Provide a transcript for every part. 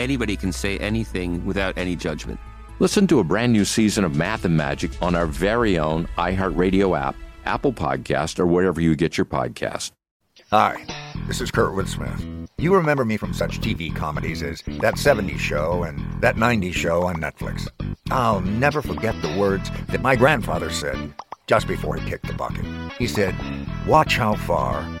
anybody can say anything without any judgment. Listen to a brand new season of Math and Magic on our very own iHeartRadio app, Apple Podcast, or wherever you get your podcast. Hi, this is Kurtwood Smith. You remember me from such TV comedies as That 70s Show and That 90s Show on Netflix. I'll never forget the words that my grandfather said just before he kicked the bucket. He said, Watch how far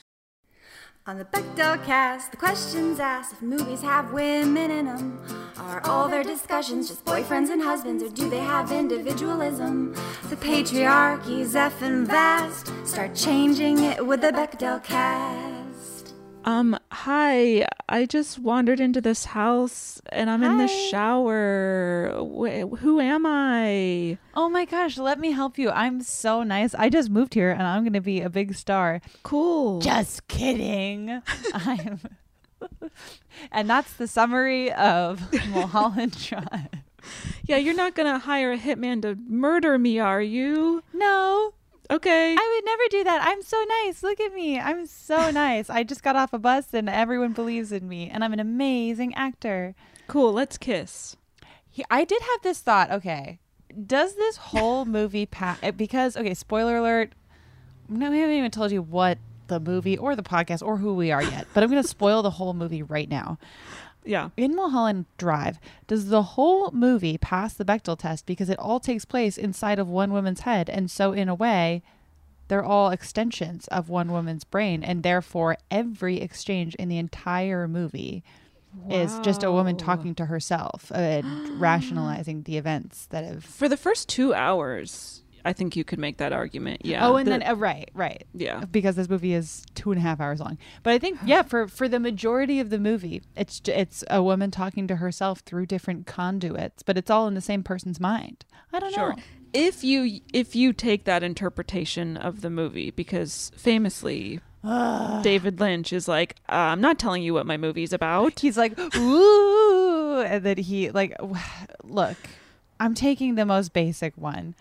On the Bechdel cast, the questions asked if movies have women in them. Are all their discussions just boyfriends and husbands, or do they have individualism? The patriarchy's effing vast. Start changing it with the Bechdel cast. Um, hi. I just wandered into this house and I'm in the shower. Wh- who am I? Oh my gosh, let me help you. I'm so nice. I just moved here and I'm going to be a big star. Cool. Just kidding. I'm And that's the summary of Mulholland Drive. Yeah, you're not going to hire a hitman to murder me, are you? No. Okay. I would never do that. I'm so nice. Look at me. I'm so nice. I just got off a bus and everyone believes in me and I'm an amazing actor. Cool, let's kiss. He, I did have this thought. Okay, does this whole movie pass? Eh, because okay, spoiler alert. No, we haven't even told you what the movie or the podcast or who we are yet. But I'm going to spoil the whole movie right now. Yeah. In Mulholland Drive, does the whole movie pass the Bechdel test because it all takes place inside of one woman's head, and so in a way, they're all extensions of one woman's brain, and therefore every exchange in the entire movie is just a woman talking to herself and rationalizing the events that have. For the first two hours, I think you could make that argument. Yeah. oh, and The- then uh, right, right, Yeah. because this movie is two and a half hours long. But I think yeah, for for the majority of the movie, it's it's a woman talking to herself through different conduits, but it's all in the same person's mind. I don't Sure. know. If you if you take that interpretation of the movie, because famously, David Lynch is like, uh, I'm not telling you what my movie's about. He's like, ooh, and then he like, look, I'm taking the most basic one,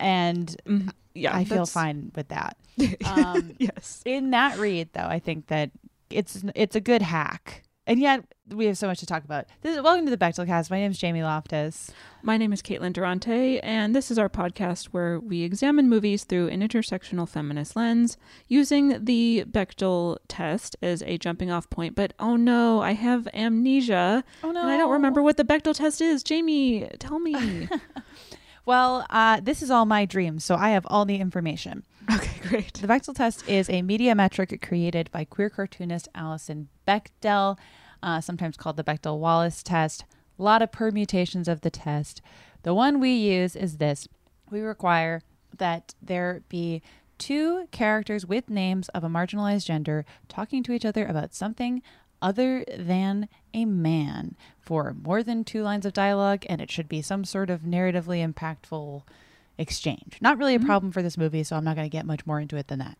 and Mm-hmm. yeah, I feel fine with that. Um, yes. in that read, though, I think that it's it's a good hack, and yet we have so much to talk about. This is welcome to the Bechdel Cast. My name is Jamie Loftus. My name is Caitlin Durante, and this is our podcast where we examine movies through an intersectional feminist lens using the Bechdel test as a jumping off point. But oh no, I have amnesia. Oh no, And I don't remember what the Bechdel test is. Jamie, tell me. Well, uh, this is all my dreams, so I have all the information. okay, great. The Bechdel test is a media metric created by queer cartoonist Alison Bechdel, uh, sometimes called the Bechdel Wallace test. A lot of permutations of the test. The one we use is this we require that there be two characters with names of a marginalized gender talking to each other about something other than a man for more than two lines of dialogue, and it should be some sort of narratively impactful exchange. Not really a mm-hmm. problem for this movie, so I'm not going to get much more into it than that.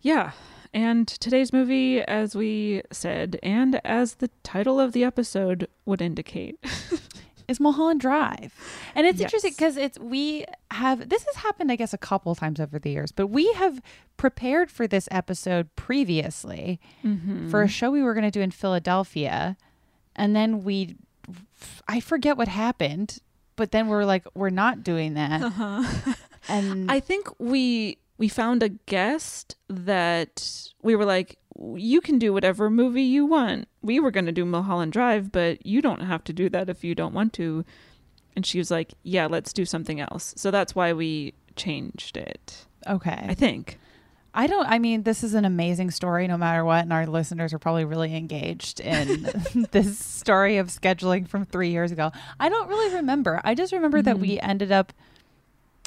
Yeah. And today's movie, as we said, and as the title of the episode would indicate, is Mulholland Drive. And it's Yes. interesting because it's we have this has happened I guess a couple times over the years, but we have prepared for this episode previously Mhm. for a show we were going to do in Philadelphia and then we I forget what happened, but then we're like, we're not doing that. Uh-huh. And I think we we found a guest that we were like, you can do whatever movie you want. We were going to do Mulholland Drive, but you don't have to do that if you don't want to. And she was like, yeah, let's do something else. So that's why we changed it. okay. I think. I don't. I mean, this is an amazing story, no matter what, and our listeners are probably really engaged in this story of scheduling from three years ago. I don't really remember. I just remember that mm-hmm. we ended up.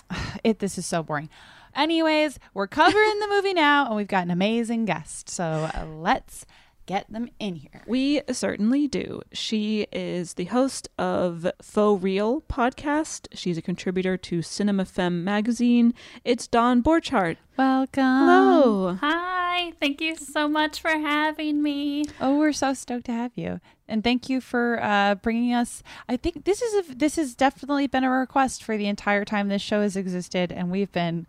It. This is so boring. Anyways, we're covering the movie now, and we've got an amazing guest. So uh, let's get them in here. We certainly do. She is the host of Faux Real podcast. She's a contributor to Cinema Femme magazine. It's Dawn Borchardt. Welcome. Hello. Hi, thank you so much for having me. Oh, we're so stoked to have you, and thank you for uh, bringing us. I think this is a, this has definitely been a request for the entire time this show has existed, and we've been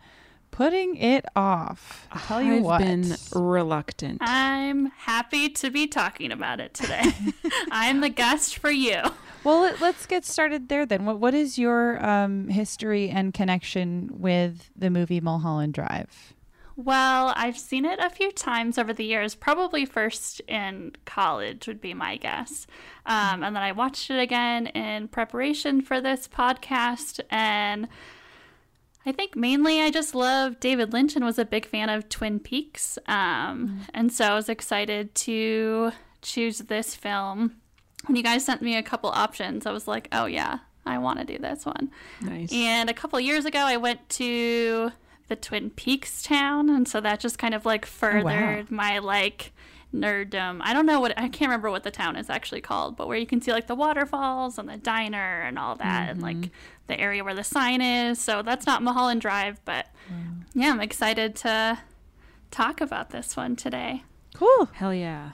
putting it off. I'll tell you I've what, been reluctant. I'm happy to be talking about it today. I'm the guest for you. well, let, let's get started there then. What what is your um, history and connection with the movie Mulholland Drive? Well, I've seen it a few times over the years. Probably first in college would be my guess. Um, and then I watched it again in preparation for this podcast. And I think mainly I just love David Lynch and was a big fan of Twin Peaks. Um, And so I was excited to choose this film. When you guys sent me a couple options, I was like, oh, yeah, I want to do this one. Nice. And a couple years ago, I went to the Twin Peaks town, and so that just kind of like furthered my like nerddom. I don't know what I can't remember what the town is actually called, but where you can see like the waterfalls and the diner and all that, and like the area where the sign is. So that's not Mulholland Drive, but yeah, I'm excited to talk about this one today. Cool. Hell yeah.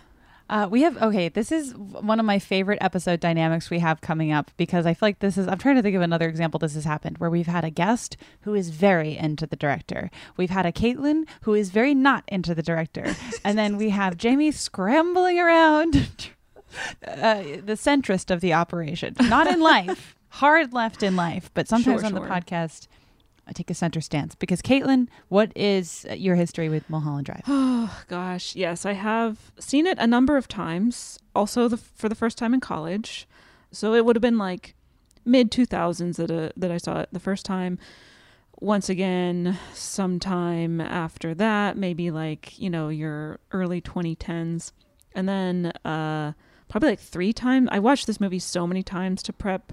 Uh, we have okay. This is one of my favorite episode dynamics we have coming up because I feel like this is. I'm trying to think of another example this has happened where we've had a guest who is very into the director. We've had a Caitlin who is very not into the director, and then we have Jamie scrambling around, uh, the centrist of the operation. Not in life, hard left in life, but sometimes Sure, on the podcast. I take a center stance because Caitlin, what is your history with Mulholland Drive? Oh gosh, yes, I have seen it a number of times. Also, the, for the first time in college, so it would have been like mid two thousands that uh, that I saw it the first time. Once again, sometime after that, maybe like you know your early twenty tens, and then uh, probably like three times. I watched this movie so many times to prep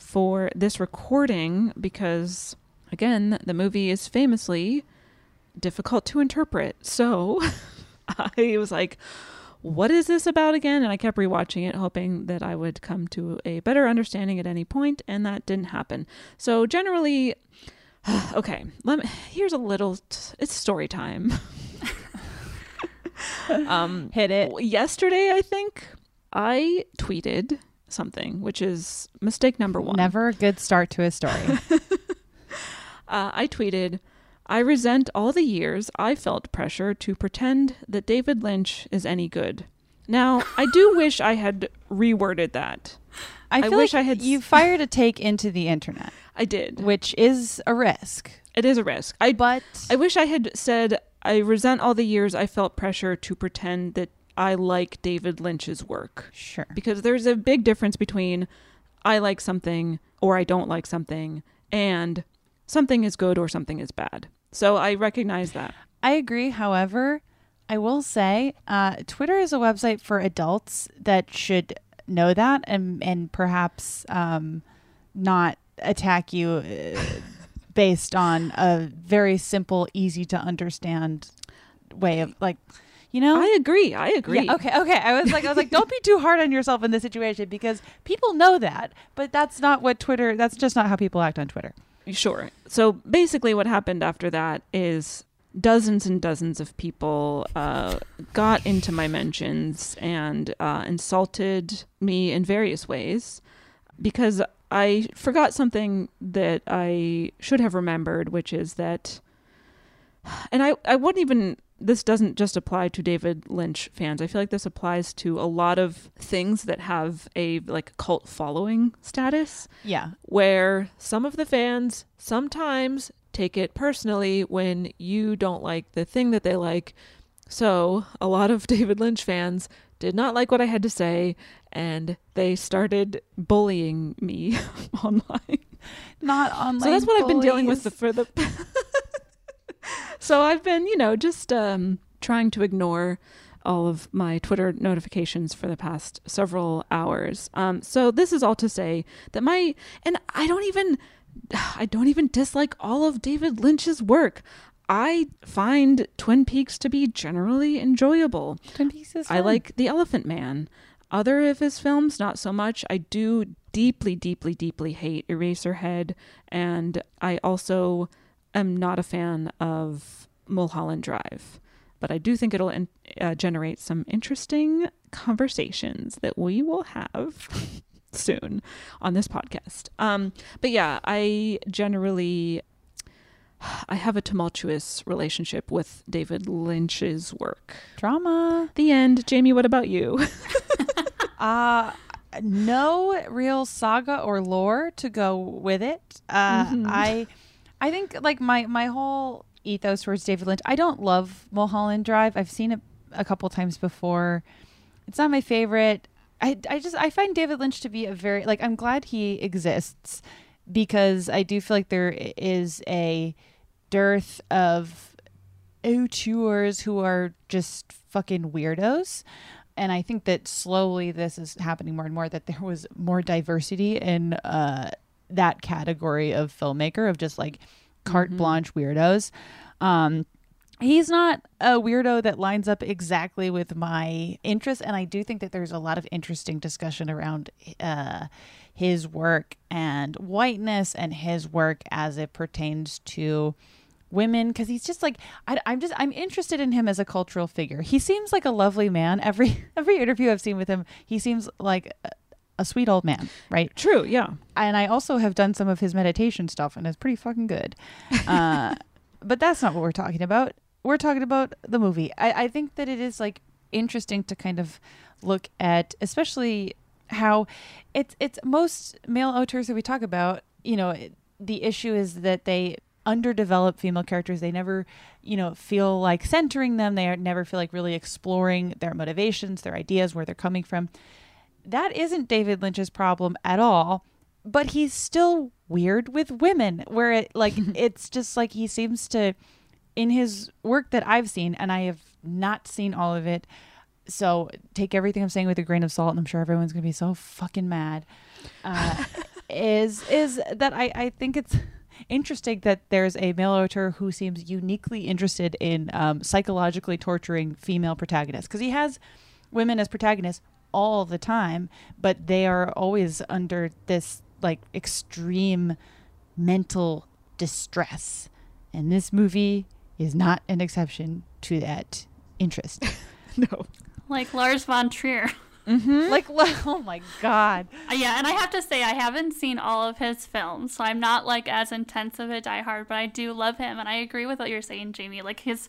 for this recording because again, the movie is famously difficult to interpret. So I was like, what is this about again? And I kept rewatching it, hoping that I would come to a better understanding at any point, and that didn't happen. So generally, okay, let me, here's a little, t- it's story time. um, Hit it. Yesterday, I think, I tweeted something, which is mistake number one. Never a good start to a story. Uh, I tweeted, I resent all the years I felt pressure to pretend that David Lynch is any good. Now, I do wish I had reworded that. I, I wish like I had you fired a take into the internet, I did. which is a risk. It is a risk. I But I wish I had said I resent all the years I felt pressure to pretend that I like David Lynch's work. sure, Because there's a big difference between I like something or I don't like something and something is good or something is bad. So I recognize that. I agree. However, I will say uh, Twitter is a website for adults that should know that and and perhaps um, not attack you uh, based on a very simple, easy to understand way of like, you know. I agree. I agree. Yeah, okay, okay. I was like, I was like, don't be too hard on yourself in this situation because people know that, but that's not what Twitter. That's just not how people act on Twitter. Sure. So basically, what happened after that is dozens and dozens of people uh, got into my mentions and uh, insulted me in various ways because I forgot something that I should have remembered, which is that, and I, I wouldn't even this doesn't just apply to David Lynch fans. I feel like this applies to a lot of things that have a like cult following status. Yeah. Where some of the fans sometimes take it personally when you don't like the thing that they like. So, a lot of David Lynch fans did not like what I had to say and they started bullying me online. Not online. So that's what I've been dealing with bullies. the, for the So I've been, you know, just um, trying to ignore all of my Twitter notifications for the past several hours. Um, so this is all to say that my and I don't even I don't even dislike all of David Lynch's work. I find Twin Peaks to be generally enjoyable. Twin Peaks is I like The Elephant Man. Other of his films, not so much. I do deeply, deeply, deeply hate Eraserhead, and I also am not a fan of Mulholland Drive. But I do think it'll in, uh, generate some interesting conversations that we will have soon on this podcast. Um, but yeah, I generally I have a tumultuous relationship with David Lynch's work. Drama. The end. Jamie, what about you? Uh no real saga or lore to go with it. Uh Mhm. I I think like my my whole ethos towards David Lynch. I don't love Mulholland Drive. I've seen it a couple times before. It's not my favorite. I I just I find David Lynch to be a very like I'm glad he exists because I do feel like there is a dearth of auteurs who are just fucking weirdos. And I think that slowly this is happening more and more that there was more diversity in uh, that category of filmmaker of just like carte Mhm. blanche weirdos. Um, he's not a weirdo that lines up exactly with my interests and i do think that there's a lot of interesting discussion around uh, his work and whiteness and his work as it pertains to women because he's just like I, i'm just i'm interested in him as a cultural figure he seems like a lovely man every every interview i've seen with him he seems like a, sweet old man right? True, yeah. and i also have done some of his meditation stuff and it's pretty fucking good. Uh, but that's not what we're talking about. We're talking about the movie. I, I think that it is like interesting to kind of look at especially how it's it's most male auteurs that we talk about you know it- the issue is that they underdevelop female characters. They never you know feel like centering them. They never feel like really exploring their motivations their ideas where they're coming from that isn't david lynch's problem at all but he's still weird with women where it like it's just like he seems to in his work that I've seen and I have not seen all of it so take everything I'm saying with a grain of salt and I'm sure everyone's gonna be so fucking mad uh, is is that I, I think it's interesting that there's a male author who seems uniquely interested in um, psychologically torturing female protagonists because he has women as protagonists all the time, but they are always under this like extreme mental distress. And this movie is not an exception to that interest. no. Like Lars von Trier. Mm-hmm. Like, oh my God. Uh, yeah, and I have to say I haven't seen all of his films, so I'm not like as intense of a diehard, but I do love him, and I agree with what you're saying, Jamie. Like his,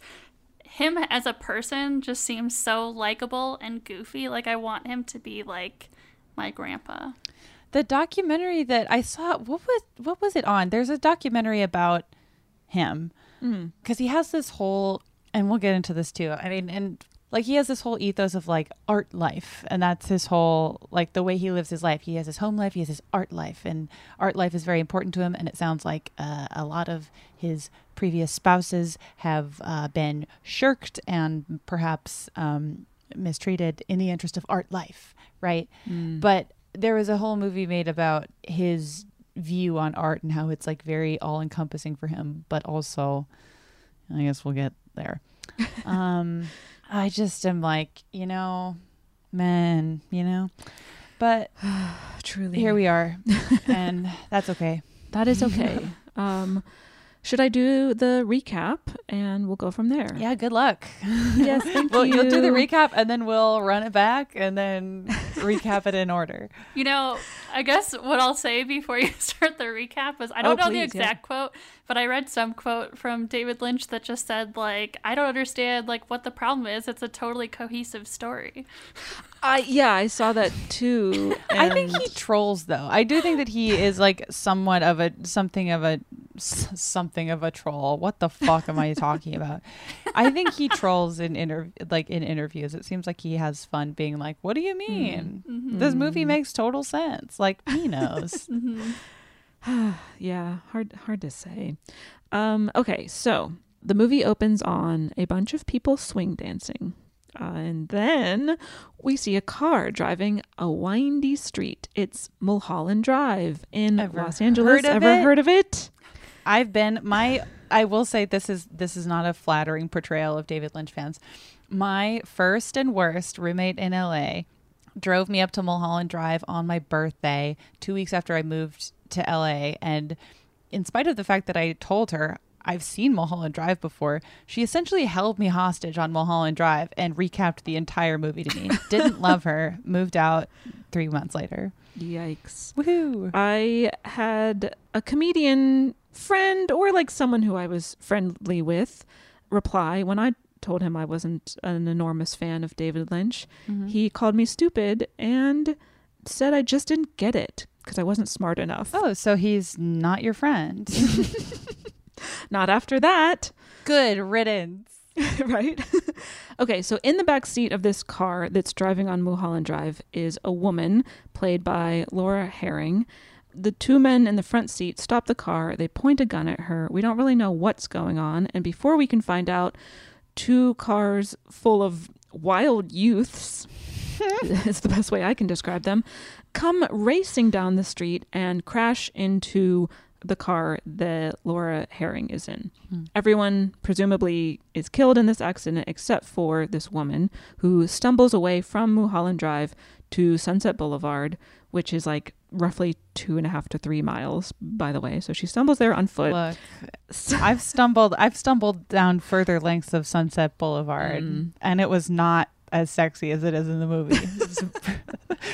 him as a person just seems so likable and goofy. Like I want him to be like my grandpa. The documentary that I saw, what was what was it on? There's a documentary about him mm. because he has this whole, and we'll get into this too. I mean, and like he has this whole ethos of like art life, and that's his whole like the way he lives his life. He has his home life, he has his art life, and art life is very important to him. And it sounds like uh, a lot of his previous spouses have uh, been shirked and perhaps um, mistreated in the interest of art life, right? Mm. But there was a whole movie made about his view on art and how it's like very all encompassing for him, but also, I guess we'll get there. um, I just am like, you know, man, you know, but truly, here we are, and that's okay. That is okay. um, should I do the recap and we'll go from there? Yeah, good luck. Yes, thank well, you. You'll do the recap and then we'll run it back and then recap it in order. You know, I guess what I'll say before you start the recap is I don't Oh, know the please, yeah. exact quote, but I read some quote from David Lynch that just said like, I don't understand like what the problem is. It's a totally cohesive story. I yeah, I saw that too. I think he trolls though. I do think that he is like somewhat of a something of a something of a troll. What the fuck am I talking about? I think he trolls in inter- like in interviews. It seems like he has fun being like, "What do you mm. mean? Mm-hmm. This movie makes total sense." Like he knows. Mm-hmm. yeah, hard hard to say. Um, okay, so the movie opens on a bunch of people swing dancing. Uh, and then we see a car driving a windy street. It's Mulholland Drive in Ever Los Angeles. heard Ever it? heard of it? I've been my I will say this is this is not a flattering portrayal of David Lynch fans. My first and worst roommate in LA drove me up to Mulholland Drive on my birthday 2 weeks after I moved to LA and in spite of the fact that I told her I've seen Mulholland Drive before. She essentially held me hostage on Mulholland Drive and recapped the entire movie to me. Didn't love her. Moved out three months later. Yikes. Woohoo. I had a comedian friend or like someone who I was friendly with reply when I told him I wasn't an enormous fan of David Lynch. Mhm. He called me stupid and said I just didn't get it because I wasn't smart enough. Oh, so he's not your friend. Not after that. Good riddance. right? okay, so in the back seat of this car that's driving on Mulholland Drive is a woman played by Laura Harring. The two men in the front seat stop the car. They point a gun at her. We don't really know what's going on. And before we can find out, two cars full of wild youths it's the best way I can describe them, come racing down the street and crash into the car that Laura Harring is in. Hmm. Everyone presumably is killed in this accident except for this woman who stumbles away from Mulholland Drive to Sunset Boulevard, which is like roughly two and a half to three miles, by the way. So she stumbles there on foot. Look, I've stumbled. I've stumbled down further lengths of Sunset Boulevard, Mm. and it was not as sexy as it is in the movie. It's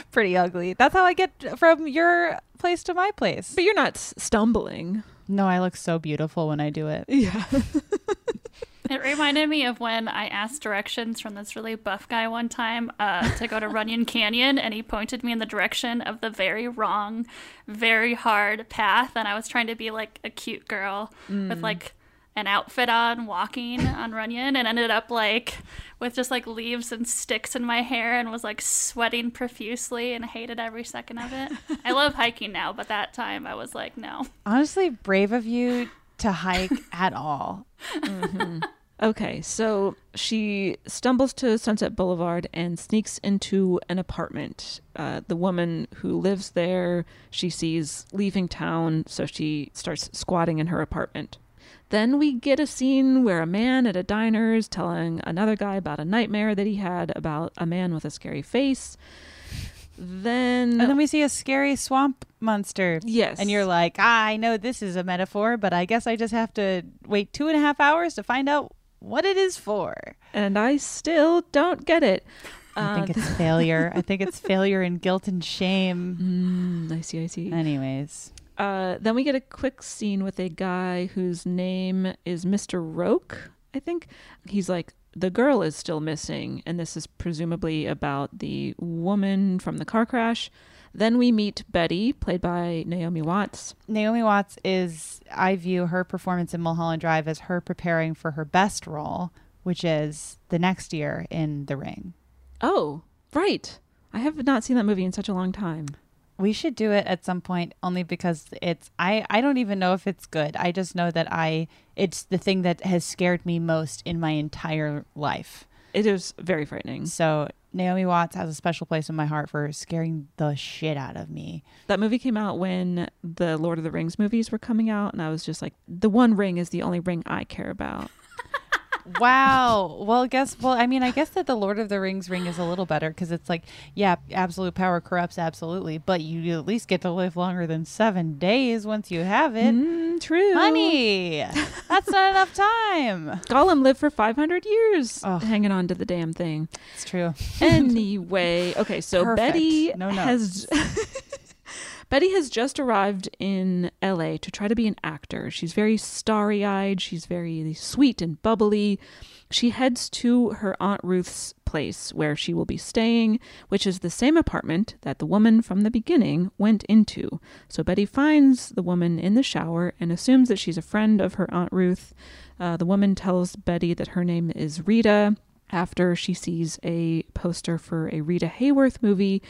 pretty ugly. That's how I get from your place to my place. But you're not stumbling. No, I look so beautiful when I do it. Yeah. It reminded me of when I asked directions from this really buff guy one time uh, to go to Runyon Canyon, and he pointed me in the direction of the very wrong, very hard path. And I was trying to be like a cute girl with Mm. like an outfit on, walking on Runyon, and ended up like with just like leaves and sticks in my hair, and was like sweating profusely, and hated every second of it. I love hiking now, but that time I was like, no. Honestly, brave of you to hike at all. Okay, so she stumbles to Sunset Boulevard and sneaks into an apartment. Uh, the woman who lives there, she sees leaving town, so she starts squatting in her apartment. Then we get a scene where a man at a diner is telling another guy about a nightmare that he had about a man with a scary face. Then, And then we see a scary swamp monster. Yes. And you're like, ah, I know this is a metaphor, but I guess I just have to wait two and a half hours to find out what it is for. and I still don't get it. I Uh, think it's failure. I think it's failure and guilt and shame. Mm, I see, I see. Anyways. Uh, then we get a quick scene with a guy whose name is Mr. Roque, I think. He's like, the girl is still missing, and this is presumably about the woman from the car crash. Then we meet Betty, played by Naomi Watts. Naomi Watts is, I view her performance in Mulholland Drive as her preparing for her best role, which is the next year in The Ring. Oh, right. I have not seen that movie in such a long time. We should do it at some point only because it's I I don't even know if it's good. I just know that I it's the thing that has scared me most in my entire life. It is very frightening. So Naomi Watts has a special place in my heart for scaring the shit out of me. That movie came out when the Lord of the Rings movies were coming out, and I was just like, the one ring is the only ring I care about. Wow. Well, guess well, I mean, I guess that the Lord of the Rings ring is a little better because it's like, yeah, absolute power corrupts absolutely, but you at least get to live longer than seven days once you have it. Mm, true, honey. That's not enough time. Gollum lived for 500 years hanging on to the damn thing. It's true. Anyway, okay, so Perfect. Betty No notes. has Betty has just arrived in LA to try to be an actor. She's very starry eyed, she's very sweet and bubbly. She heads to her Aunt Ruth's place where she will be staying, which is the same apartment that the woman from the beginning went into. So Betty finds the woman in the shower and assumes that she's a friend of her Aunt Ruth. Uh, the woman tells Betty that her name is Rita after she sees a poster for a Rita Hayworth movie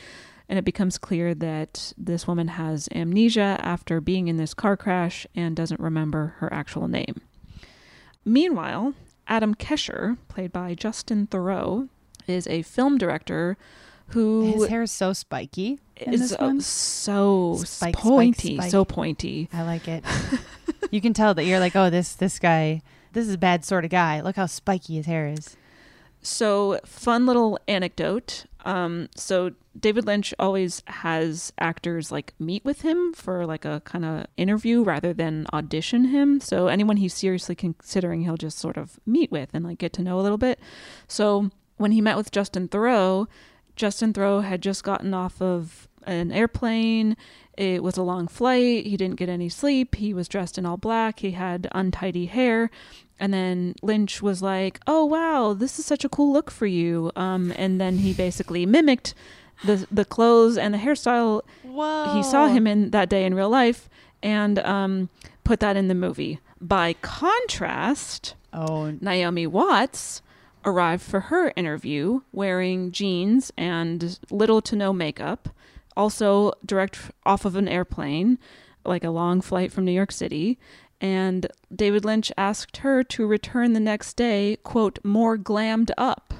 and it becomes clear that this woman has amnesia after being in this car crash and doesn't remember her actual name. Meanwhile, Adam Kesher, played by Justin Theroux, is a film director who His hair is so spiky. Is uh, so Spike, spike, pointy, spike. so pointy. I like it. you can tell that you're like, oh, this this guy, this is a bad sort of guy. Look how spiky his hair is. So, fun little anecdote. Um, so David Lynch always has actors like meet with him for like a kind of interview rather than audition him. So anyone he's seriously considering, he'll just sort of meet with and like get to know a little bit. So when he met with Justin Theroux, Justin Theroux had just gotten off of an airplane. It was a long flight. He didn't get any sleep. He was dressed in all black. He had untidy hair. And then Lynch was like, "Oh wow, this is such a cool look for you." Um, and then he basically mimicked the the clothes and the hairstyle Whoa. he saw him in that day in real life, and um, put that in the movie. By contrast, oh, Naomi Watts arrived for her interview wearing jeans and little to no makeup, also direct off of an airplane, like a long flight from New York City. And David Lynch asked her to return the next day, quote, more glammed up.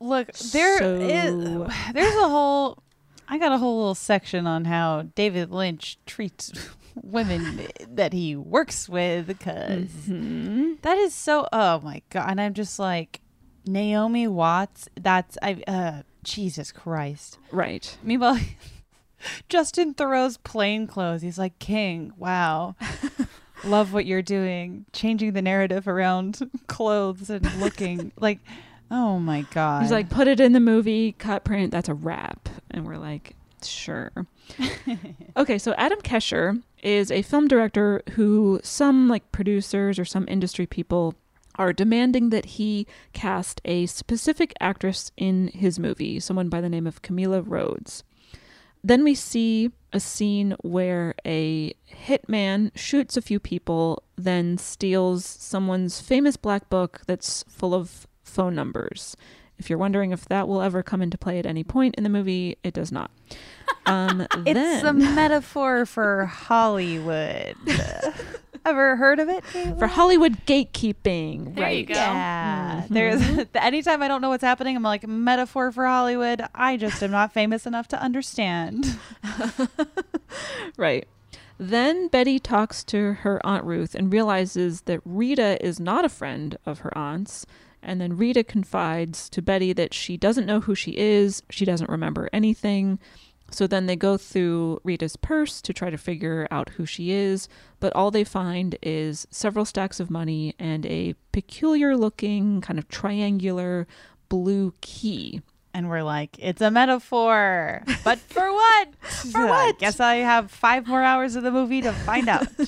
Look, there So- is- there's a whole I got a whole little section on how David Lynch treats women that he works with because Mm-hmm. that is so oh my god and I'm just like Naomi Watts that's I uh Jesus Christ. Right. Meanwhile Justin Theroux's plain clothes. He's like king. Wow. Love what you're doing. Changing the narrative around clothes and looking like oh my god. He's like, put it in the movie, cut print, that's a wrap. And we're like, sure. okay, so Adam Kesher is a film director who some like producers or some industry people are demanding that he cast a specific actress in his movie, someone by the name of Camilla Rhodes. Then we see a scene where a hitman shoots a few people, then steals someone's famous black book that's full of phone numbers. If you're wondering if that will ever come into play at any point in the movie, it does not. Um, It's a metaphor for Hollywood. Ever heard of it? Caitlin? for Hollywood gatekeeping, There right? you go. Yeah. Mhm. There's anytime I don't know what's happening, I'm like metaphor for Hollywood. I just am not famous enough to understand. Right. Then Betty talks to her Aunt Ruth and realizes that Rita is not a friend of her aunt's. And then Rita confides to Betty that she doesn't know who she is, she doesn't remember anything. So then they go through Rita's purse to try to figure out who she is, but all they find is several stacks of money and a peculiar looking, kind of triangular blue key. And we're like, it's a metaphor. But for what? for what? Guess I have five more hours of the movie to find out.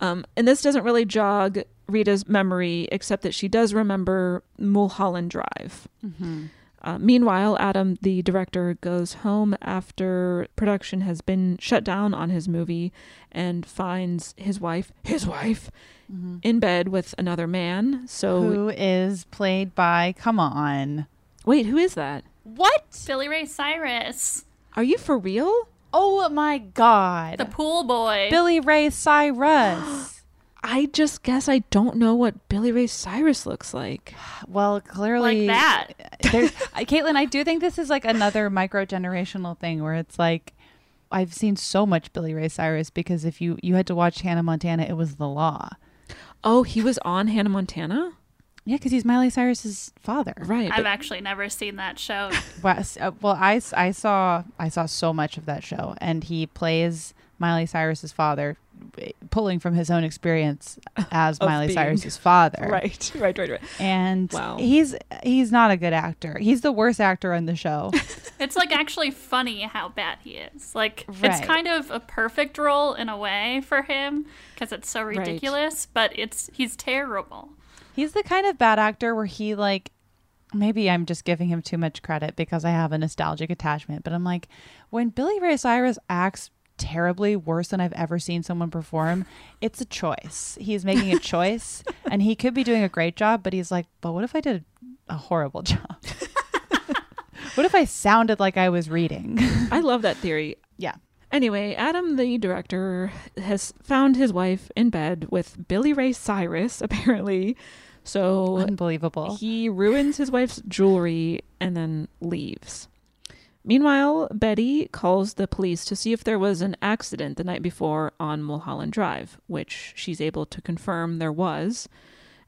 Um, and this doesn't really jog Rita's memory, except that she does remember Mulholland Drive. Mm-hmm. Uh, meanwhile, Adam, the director, goes home after production has been shut down on his movie and finds his wife, his wife, Mhm. in bed with another man. So, Who is played by, come on. wait, who is that? What? Billy Ray Cyrus, Are you for real? Oh my God. the pool boy. Billy Ray Cyrus. I just guess I don't know what Billy Ray Cyrus looks like. well, clearly. like that. there's I- Caitlin, I do think this is like another micro generational thing where it's like I've seen so much Billy Ray Cyrus because if you you had to watch Hannah Montana, it was the law. Oh, he was on Hannah Montana? Yeah, because he's Miley Cyrus's father. Right. I've actually never seen that show. Well, s- uh, well, I, s- I saw I saw so much of that show, and he plays Miley Cyrus's father, b- pulling from his own experience as Miley being- Cyrus's father. Right, right, right, right. And Wow. he's he's not a good actor. He's the worst actor on the show. It's like actually funny how bad he is. Like Right. it's kind of a perfect role in a way for him because it's so Right. ridiculous, but it's he's terrible. He's the kind of bad actor where he like maybe I'm just giving him too much credit because I have a nostalgic attachment, but I'm like when Billy Ray Cyrus acts terribly worse than I've ever seen someone perform, it's a choice. He's making a choice and he could be doing a great job, but he's like, "But what if I did a horrible job?" what if I sounded like I was reading? I love that theory. Yeah. Anyway, Adam, the director, has found his wife in bed with Billy Ray Cyrus, apparently. So unbelievable. He ruins his wife's jewelry and then leaves. Meanwhile, Betty calls the police to see if there was an accident the night before on Mulholland Drive, which she's able to confirm there was.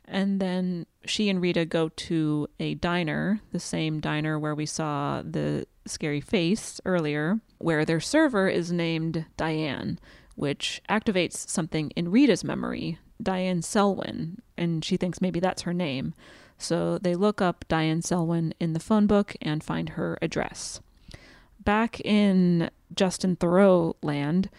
And then she and Rita go to a diner, the same diner where we saw the scary face earlier, where their server is named Diane, which activates something in Rita's memory, Diane Selwyn, and she thinks maybe that's her name. So they look up Diane Selwyn in the phone book and find her address. Back in Justin Theroux land,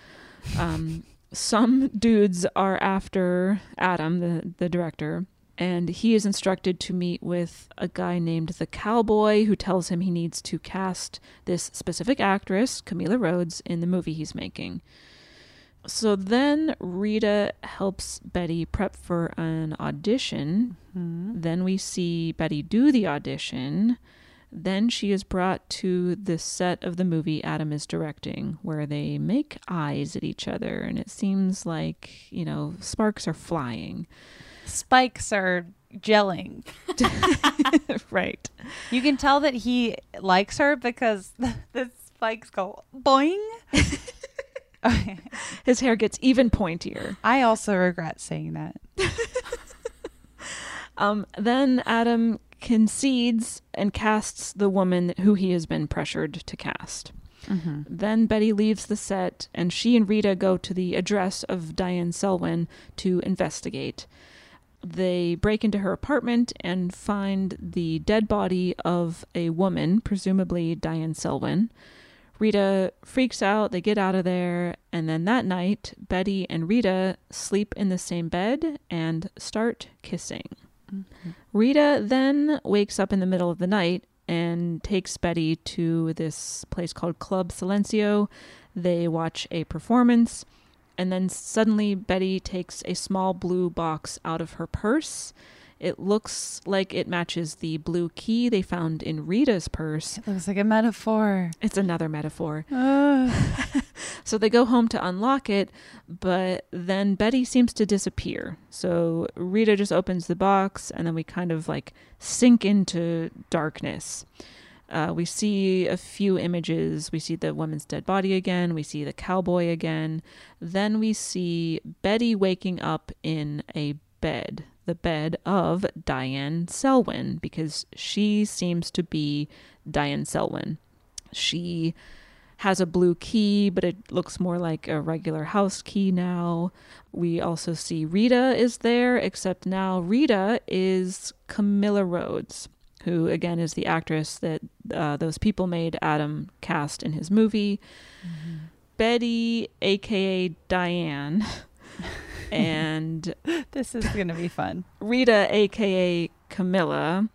um, some dudes are after Adam, the, the director, and he is instructed to meet with a guy named the Cowboy who tells him he needs to cast this specific actress, Camilla Rhodes, in the movie he's making. So then Rita helps Betty prep for an audition. Then we see Betty do the audition. Then she is brought to the set of the movie Adam is directing, where they make eyes at each other, and it seems like, you know, sparks are flying. Spikes are gelling. right. You can tell that he likes her because the spikes go boing. His hair gets even pointier. I also regret saying that. Um, then Adam concedes and casts the woman who he has been pressured to cast. Mhm. Then Betty leaves the set, and she and Rita go to the address of Diane Selwyn to investigate. They break into her apartment and find the dead body of a woman, presumably Diane Selwyn. Rita freaks out, they get out of there, and then that night, Betty and Rita sleep in the same bed and start kissing. Mm-hmm. Rita then wakes up in the middle of the night and takes Betty to this place called Club Silencio. They watch a performance, and then suddenly Betty takes a small blue box out of her purse. It looks like it matches the blue key they found in Rita's purse. It looks like a metaphor. It's another metaphor. So they go home to unlock it, but then Betty seems to disappear. So Rita just opens the box, and then we kind of like sink into darkness. Uh, we see a few images. We see the woman's dead body again. We see the cowboy again. Then we see Betty waking up in a bed, the bed of Diane Selwyn, because she seems to be Diane Selwyn. She has a blue key, but it looks more like a regular house key now. We also see Rita is there, except now Rita is Camilla Rhodes, who again is the actress that uh, those people made Adam cast in his movie. Betty, aka Diane, and this is going to be fun. Rita, aka Camilla,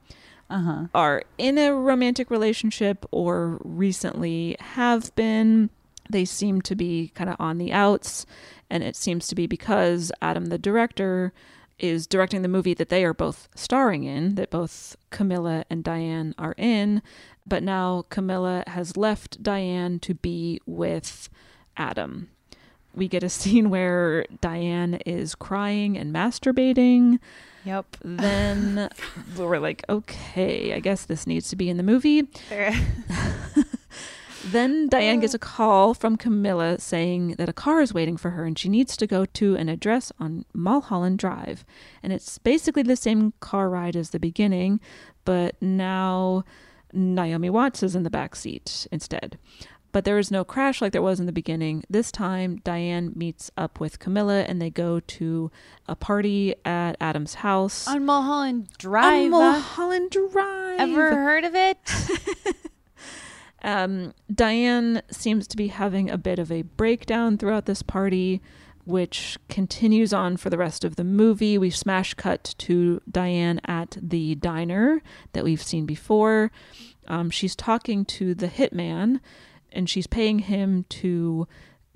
uh-huh. are in a romantic relationship or recently have been. They seem to be kind of on the outs, and it seems to be because Adam, the director, is directing the movie that they are both starring in, that both Camilla and Diane are in. But now Camilla has left Diane to be with Adam. We get a scene where Diane is crying and masturbating. Yep. Then we're like, okay, I guess this needs to be in the movie. Then Diane gets a uh. call from Camilla saying that a car is waiting for her and she needs to go to an address on Mulholland Drive. And it's basically the same car ride as the beginning, but now Naomi Watts is in the back seat instead. But there is no crash like there was in the beginning. This time, Diane meets up with Camilla and they go to a party at Adam's house. On Mulholland Drive. On Mulholland Drive. Ever heard of it? Um, Diane seems to be having a bit of a breakdown throughout this party, which continues on for the rest of the movie. We smash cut to Diane at the diner that we've seen before. Um, she's talking to the hitman, and she's paying him to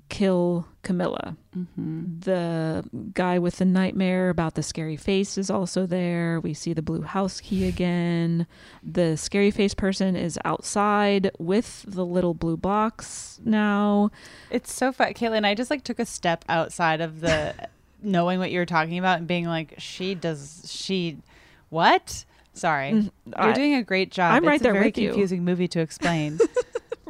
kill Camilla. Mm-hmm. The guy with the nightmare about the scary face is also there. We see the blue house key again. The scary face person is outside with the little blue box now. It's so fun. Caitlin, I just like took a step outside of the knowing what you were talking about and being like, she does, she, what? Sorry. Mm, You're doing a great job. I'm right it's there a very with you. confusing movie to explain.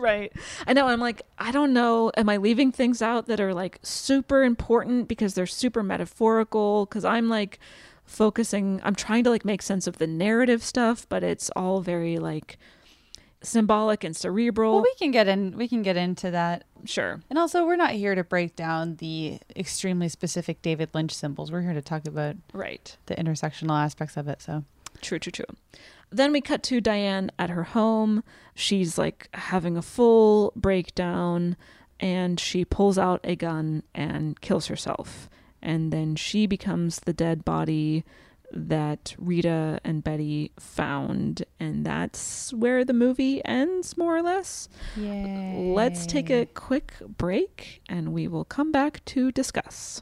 Right. I know. I'm like, I don't know. Am I leaving things out that are like super important because they're super metaphorical? Because I'm like focusing, I'm trying to like make sense of the narrative stuff, but it's all very like symbolic and cerebral. well, we can get in. We can get into that. Sure. And also, we're not here to break down the extremely specific David Lynch symbols. We're here to talk about right the intersectional aspects of it. So True, true, true. Then we cut to Diane at her home. She's like having a full breakdown and she pulls out a gun and kills herself. And then she becomes the dead body that Rita and Betty found. And that's where the movie ends, more or less. Yay. Let's take a quick break and we will come back to discuss.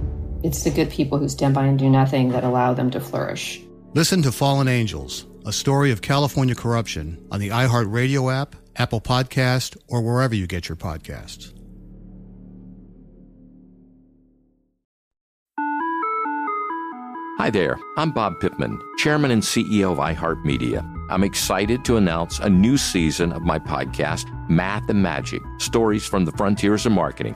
It's the good people who stand by and do nothing that allow them to flourish. Listen to Fallen Angels, a story of California corruption on the iHeartRadio app, Apple Podcast, or wherever you get your podcasts. Hi there, I'm Bob Pittman, Chairman and CEO of iHeartMedia. I'm excited to announce a new season of my podcast, Math and Magic Stories from the Frontiers of Marketing.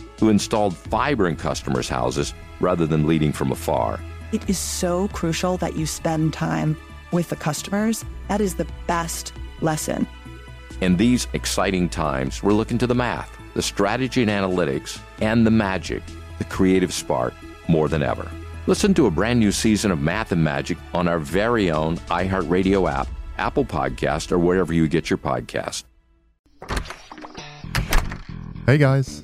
who installed fiber in customers' houses rather than leading from afar. It is so crucial that you spend time with the customers. That is the best lesson. In these exciting times, we're looking to the math, the strategy and analytics, and the magic, the creative spark, more than ever. Listen to a brand new season of Math and Magic on our very own iHeartRadio app, Apple Podcast, or wherever you get your podcast. Hey guys,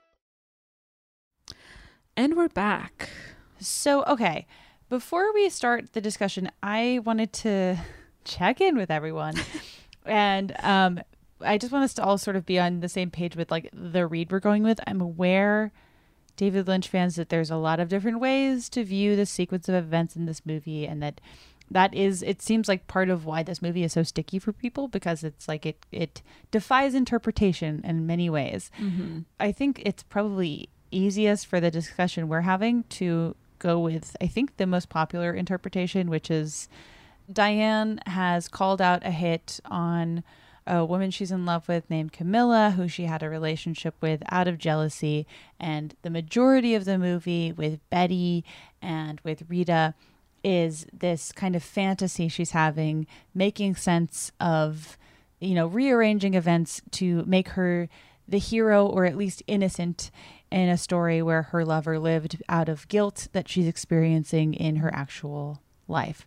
And we're back. So, okay, before we start the discussion, I wanted to check in with everyone. and um, I just want us to all sort of be on the same page with like the read we're going with. I'm aware, David Lynch fans, that there's a lot of different ways to view the sequence of events in this movie, and that that is it seems like part of why this movie is so sticky for people because it's like it it defies interpretation in many ways. Mm-hmm. I think it's probably easiest for the discussion we're having to go with I think the most popular interpretation, which is Diane has called out a hit on a woman she's in love with named Camilla, who she had a relationship with out of jealousy. And the majority of the movie with Betty and with Rita is this kind of fantasy she's having, making sense of, you know, rearranging events to make her the hero or at least innocent in a story where her lover lived out of guilt that she's experiencing in her actual life.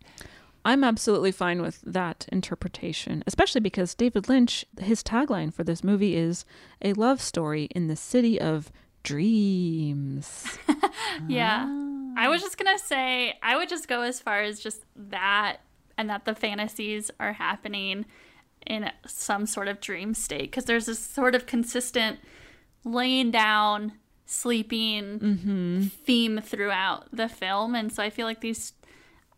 I'm absolutely fine with that interpretation, especially because David Lynch, his tagline for this movie is a love story in the city of dreams. yeah. Ah. I was just going to say, I would just go as far as just that and that the fantasies are happening in some sort of dream state because there's this sort of consistent laying down, sleeping Mm-hmm. theme throughout the film. And so I feel like these,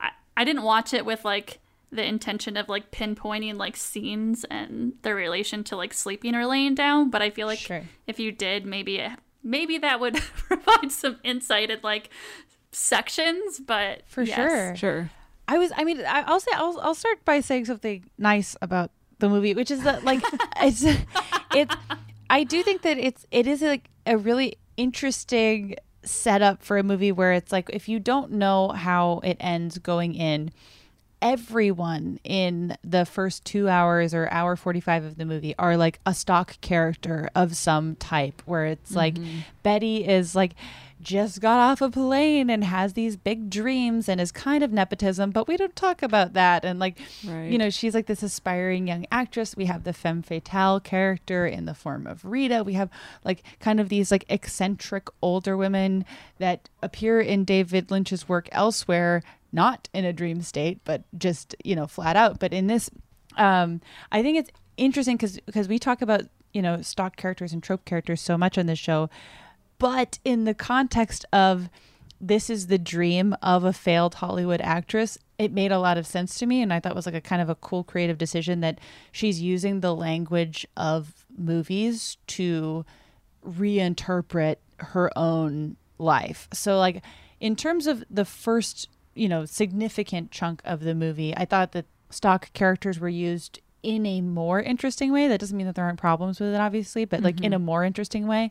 I, I didn't watch it with like the intention of like pinpointing like scenes and their relation to like sleeping or laying down. But I feel like Sure. if you did, maybe maybe that would provide some insight in like sections. But For yes. sure. Sure. I was. I mean, I, I'll say. I'll. I'll start by saying something nice about the movie, which is that like it's. It's. I do think that it's. It is like a really interesting setup for a movie where it's like if you don't know how it ends going in, everyone in the first two hours or hour 45 of the movie are like a stock character of some type where it's like Mhm. Betty is like just got off a plane and has these big dreams and is kind of nepotism, but we don't talk about that. And like, Right. you know, she's like this aspiring young actress. We have the femme fatale character in the form of Rita. We have like kind of these like eccentric older women that appear in David Lynch's work elsewhere, not in a dream state, but just, you know, flat out. But in this, um, I think it's interesting because because we talk about you know stock characters and trope characters so much on this show, but in the context of this is the dream of a failed Hollywood actress, it made a lot of sense to me, and I thought it was like a kind of a cool creative decision that she's using the language of movies to reinterpret her own life. So like in terms of the first, you know, significant chunk of the movie, I thought that stock characters were used in a more interesting way. That doesn't mean that there aren't problems with it obviously, but like in Mhm. a more interesting way.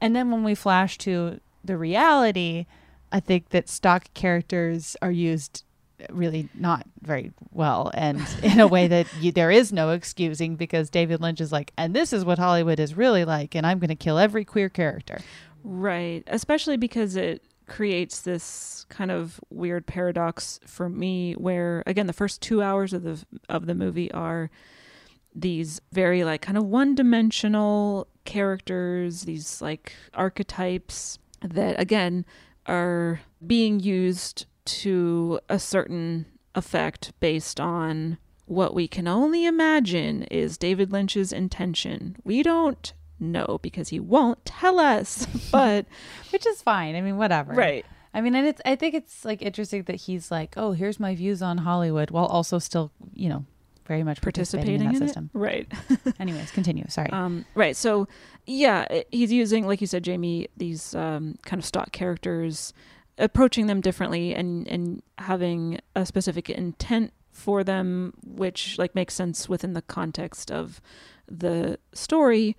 And then when we flash to the reality, I think that stock characters are used really not very well and in a way that you, there is no excusing because David Lynch is like, and this is what Hollywood is really like, and I'm going to kill every queer character. Right. Especially because it creates this kind of weird paradox for me where again the first 2 hours of the of the movie are these very like kind of one-dimensional characters, these like archetypes that again are being used to a certain effect based on what we can only imagine is David Lynch's intention. We don't know because he won't tell us, but which is fine. I mean, whatever. Right. I mean, and it's I think it's like interesting that he's like, "Oh, here's my views on Hollywood," while also still, you know, very much participating, participating in that in system. it. Right. Anyways, continue. Sorry. Um, right. So, yeah, he's using, like you said, Jamie, these um, kind of stock characters, approaching them differently and and having a specific intent for them, which like makes sense within the context of the story.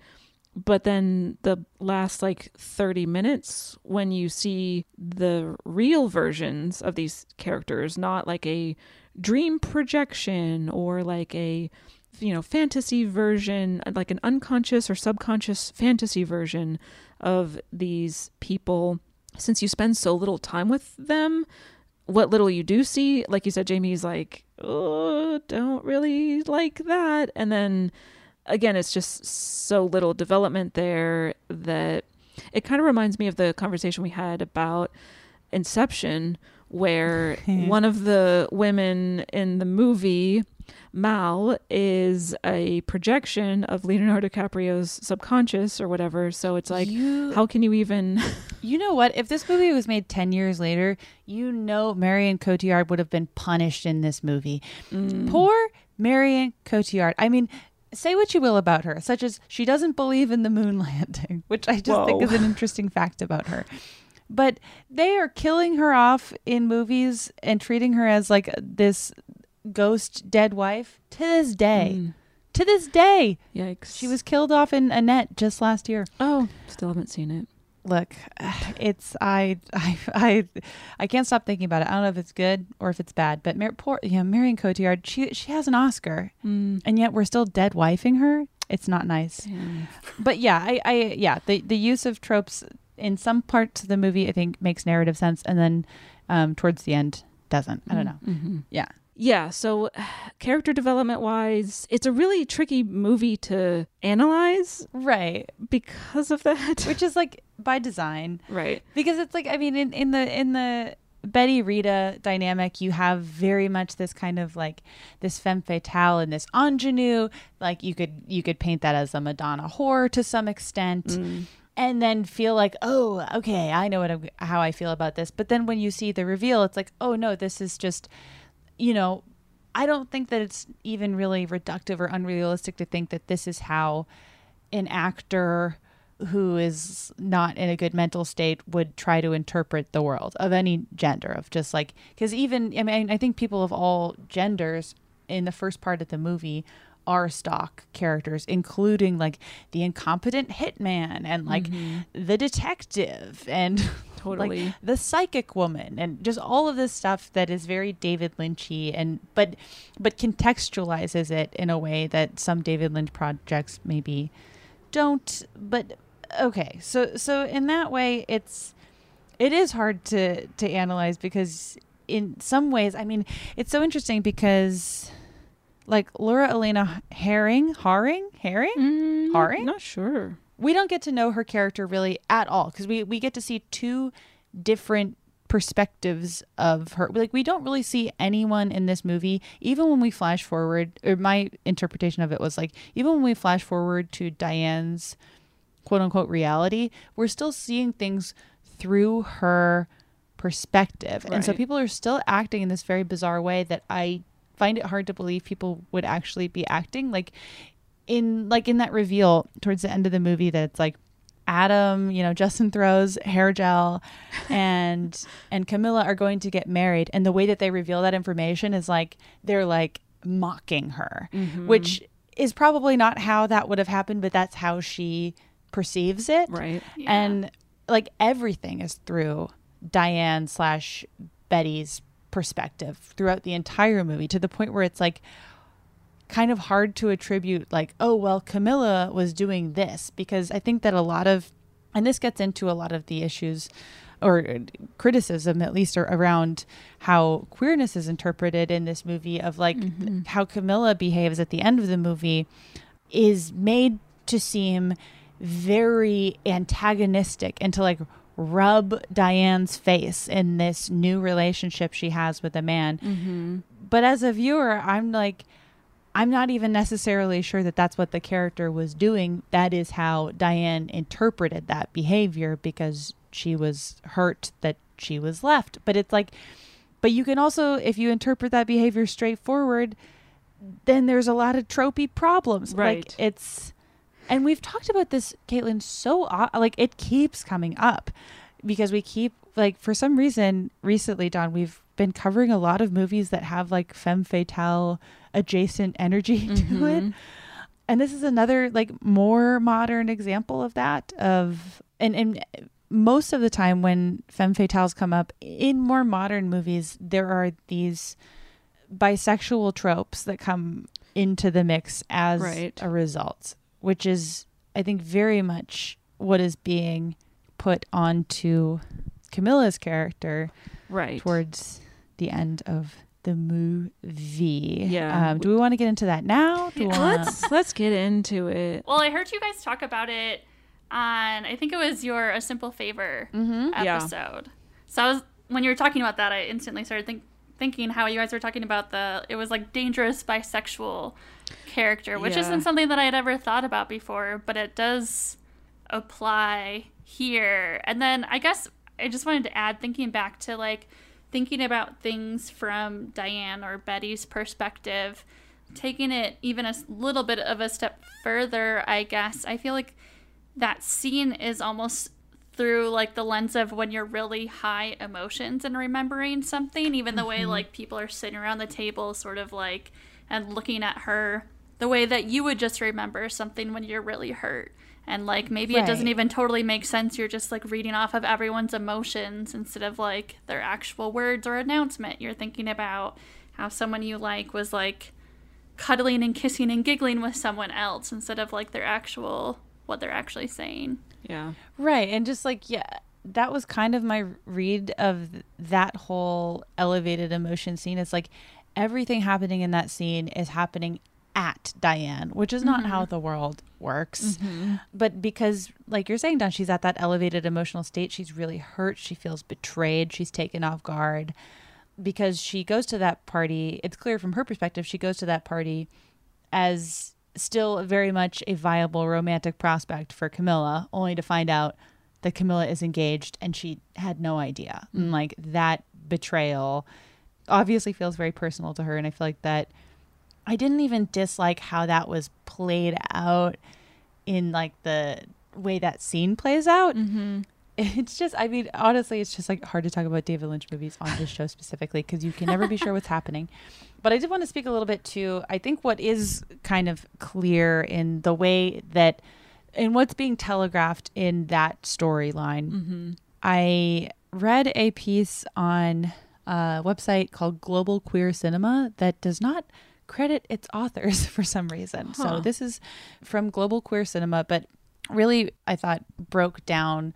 but then the last like 30 minutes when you see the real versions of these characters not like a dream projection or like a you know fantasy version like an unconscious or subconscious fantasy version of these people. Since you spend so little time with them what little you do see like you said jamie's like oh don't really like that. And then again, it's just so little development there that it kind of reminds me of the conversation we had about Inception, where one of the women in the movie, Mal, is a projection of Leonardo DiCaprio's subconscious or whatever. So it's like, You- how can you even. You know what? If this movie was made 10 years later, you know Marion Cotillard would have been punished in this movie. Mm. Poor Marion Cotillard. I mean, say what you will about her, such as she doesn't believe in the moon landing, which I just think is an interesting fact about her. But they are killing her off in movies and treating her as like this ghost dead wife to this day. To this day. Yikes. She was killed off in Annette just last year. Oh, still haven't seen it. Look, it's I I I I can't stop thinking about it. I don't know if it's good or if it's bad, but Mar- poor know Marion Cotillard, she she has an Oscar, Mm. and yet we're still dead wifing her. It's not nice. But yeah, I I yeah the the use of tropes in some parts of the movie I think makes narrative sense, and then um, towards the end doesn't. I don't know. Mm-hmm. Yeah. Yeah, so character development wise, it's a really tricky movie to analyze. Right. Because of that. Which is like by design. Right. Because it's like I mean in, in the in the Betty Rita dynamic, you have very much this kind of like this femme fatale and this ingenue. Like you could you could paint that as a Madonna whore to some extent. And then feel like, oh, okay, I know what I'm, how I feel about this. But then when you see the reveal, it's like, oh no, this is just, you know, I don't think that it's even really reductive or unrealistic to think that this is how an actor who is not in a good mental state would try to interpret the world of any gender of just like because even i mean i think people of all genders in the first part of the movie are stock characters including like the incompetent hitman and like Mhm. the detective and Totally. like the psychic woman and just all of this stuff that is very David Lynchy and but but contextualizes it in a way that some David Lynch projects maybe don't but okay so so in that way it's it is hard to to analyze because in some ways I mean it's so interesting because like Laura Elena Herring Haring? Herring mm, Haring? Not sure. we don't get to know her character really at all because we, we get to see two different perspectives of her. Like we don't really see anyone in this movie. Even when we flash forward or my interpretation of it was like even when we flash forward to diane's quote unquote reality we're still seeing things through her perspective. And so people are still acting in this very bizarre way that i find it hard to believe people would actually be acting like in like in that reveal towards the end of the movie that it's like Adam, you know, Justin Theroux's hair gel and and Camilla are going to get married and the way that they reveal that information is like they're like mocking her, Mhm. which is probably not how that would have happened, but that's how she perceives it. Right. And like everything is through Diane slash Betty's perspective throughout the entire movie to the point where it's like kind of hard to attribute like oh well camilla was doing this because i think that a lot of and this gets into a lot of the issues or criticism at least around how queerness is interpreted in this movie of like mm-hmm. how camilla behaves at the end of the movie is made to seem very antagonistic and to like rub Diane's face in this new relationship she has with a man. Mm-hmm. But as a viewer, I'm like, I'm not even necessarily sure that that's what the character was doing. That is how Diane interpreted that behavior because she was hurt that she was left. But it's like, but you can also, if you interpret that behavior straightforward, then there's a lot of tropey problems. Right. Like it's, and we've talked about this, Caitlin, so like it keeps coming up because we keep like for some reason recently, Dawn, we've been covering a lot of movies that have like femme fatale adjacent energy to it. Mhm. and this is another like more modern example of that of and and most of the time when femme fatales come up in more modern movies there are these bisexual tropes that come into the mix as Right. a result which is i think very much what is being put onto camilla's character Right. towards the end of the movie Yeah. um, do we want to get into that now do we wanna- Let's let's get into it. Well, I heard you guys talk about it on I think it was your A Simple Favor Yeah. episode. So I was when you were talking about that, I instantly started think, thinking how you guys were talking about the it was like dangerous bisexual character, which Yeah. isn't something that I had ever thought about before, but it does apply here. And then I guess I just wanted to add thinking back to like thinking about things from Diane or Betty's perspective, taking it even a little bit of a step further, I guess. I feel like that scene is almost through like the lens of when you're really high emotions and remembering something, even the way Mhm. like people are sitting around the table, sort of like and looking at her the way that you would just remember something when you're really hurt. And like maybe it doesn't even totally make sense. You're just like reading off of everyone's emotions instead of like their actual words or announcement. You're thinking about how someone you like was like cuddling and kissing and giggling with someone else instead of like their actual what they're actually saying. Yeah. Right. And just like, yeah, that was kind of my read of that whole elevated emotion scene. It's like everything happening in that scene is happening at Diane, which is not Mhm. how the world works. Mhm. But because, like you're saying, Dawn, she's at that elevated emotional state. She's really hurt. She feels betrayed. She's taken off guard because she goes to that party. It's clear from her perspective, she goes to that party as still very much a viable romantic prospect for Camilla, only to find out that Camilla is engaged and she had no idea. And like that betrayal obviously feels very personal to her. And I feel like that I didn't even dislike how that was played out in like the way that scene plays out. Mm-hmm. It's just, I mean, honestly, it's just like hard to talk about David Lynch movies on this show specifically because you can never be sure what's happening. But I did want to speak a little bit to, I think what is kind of clear in the way that, in what's being telegraphed in that storyline. Mm-hmm. I read a piece on a website called Global Queer Cinema that does not credit its authors for some reason. So this is from Global Queer Cinema, but really, I thought broke down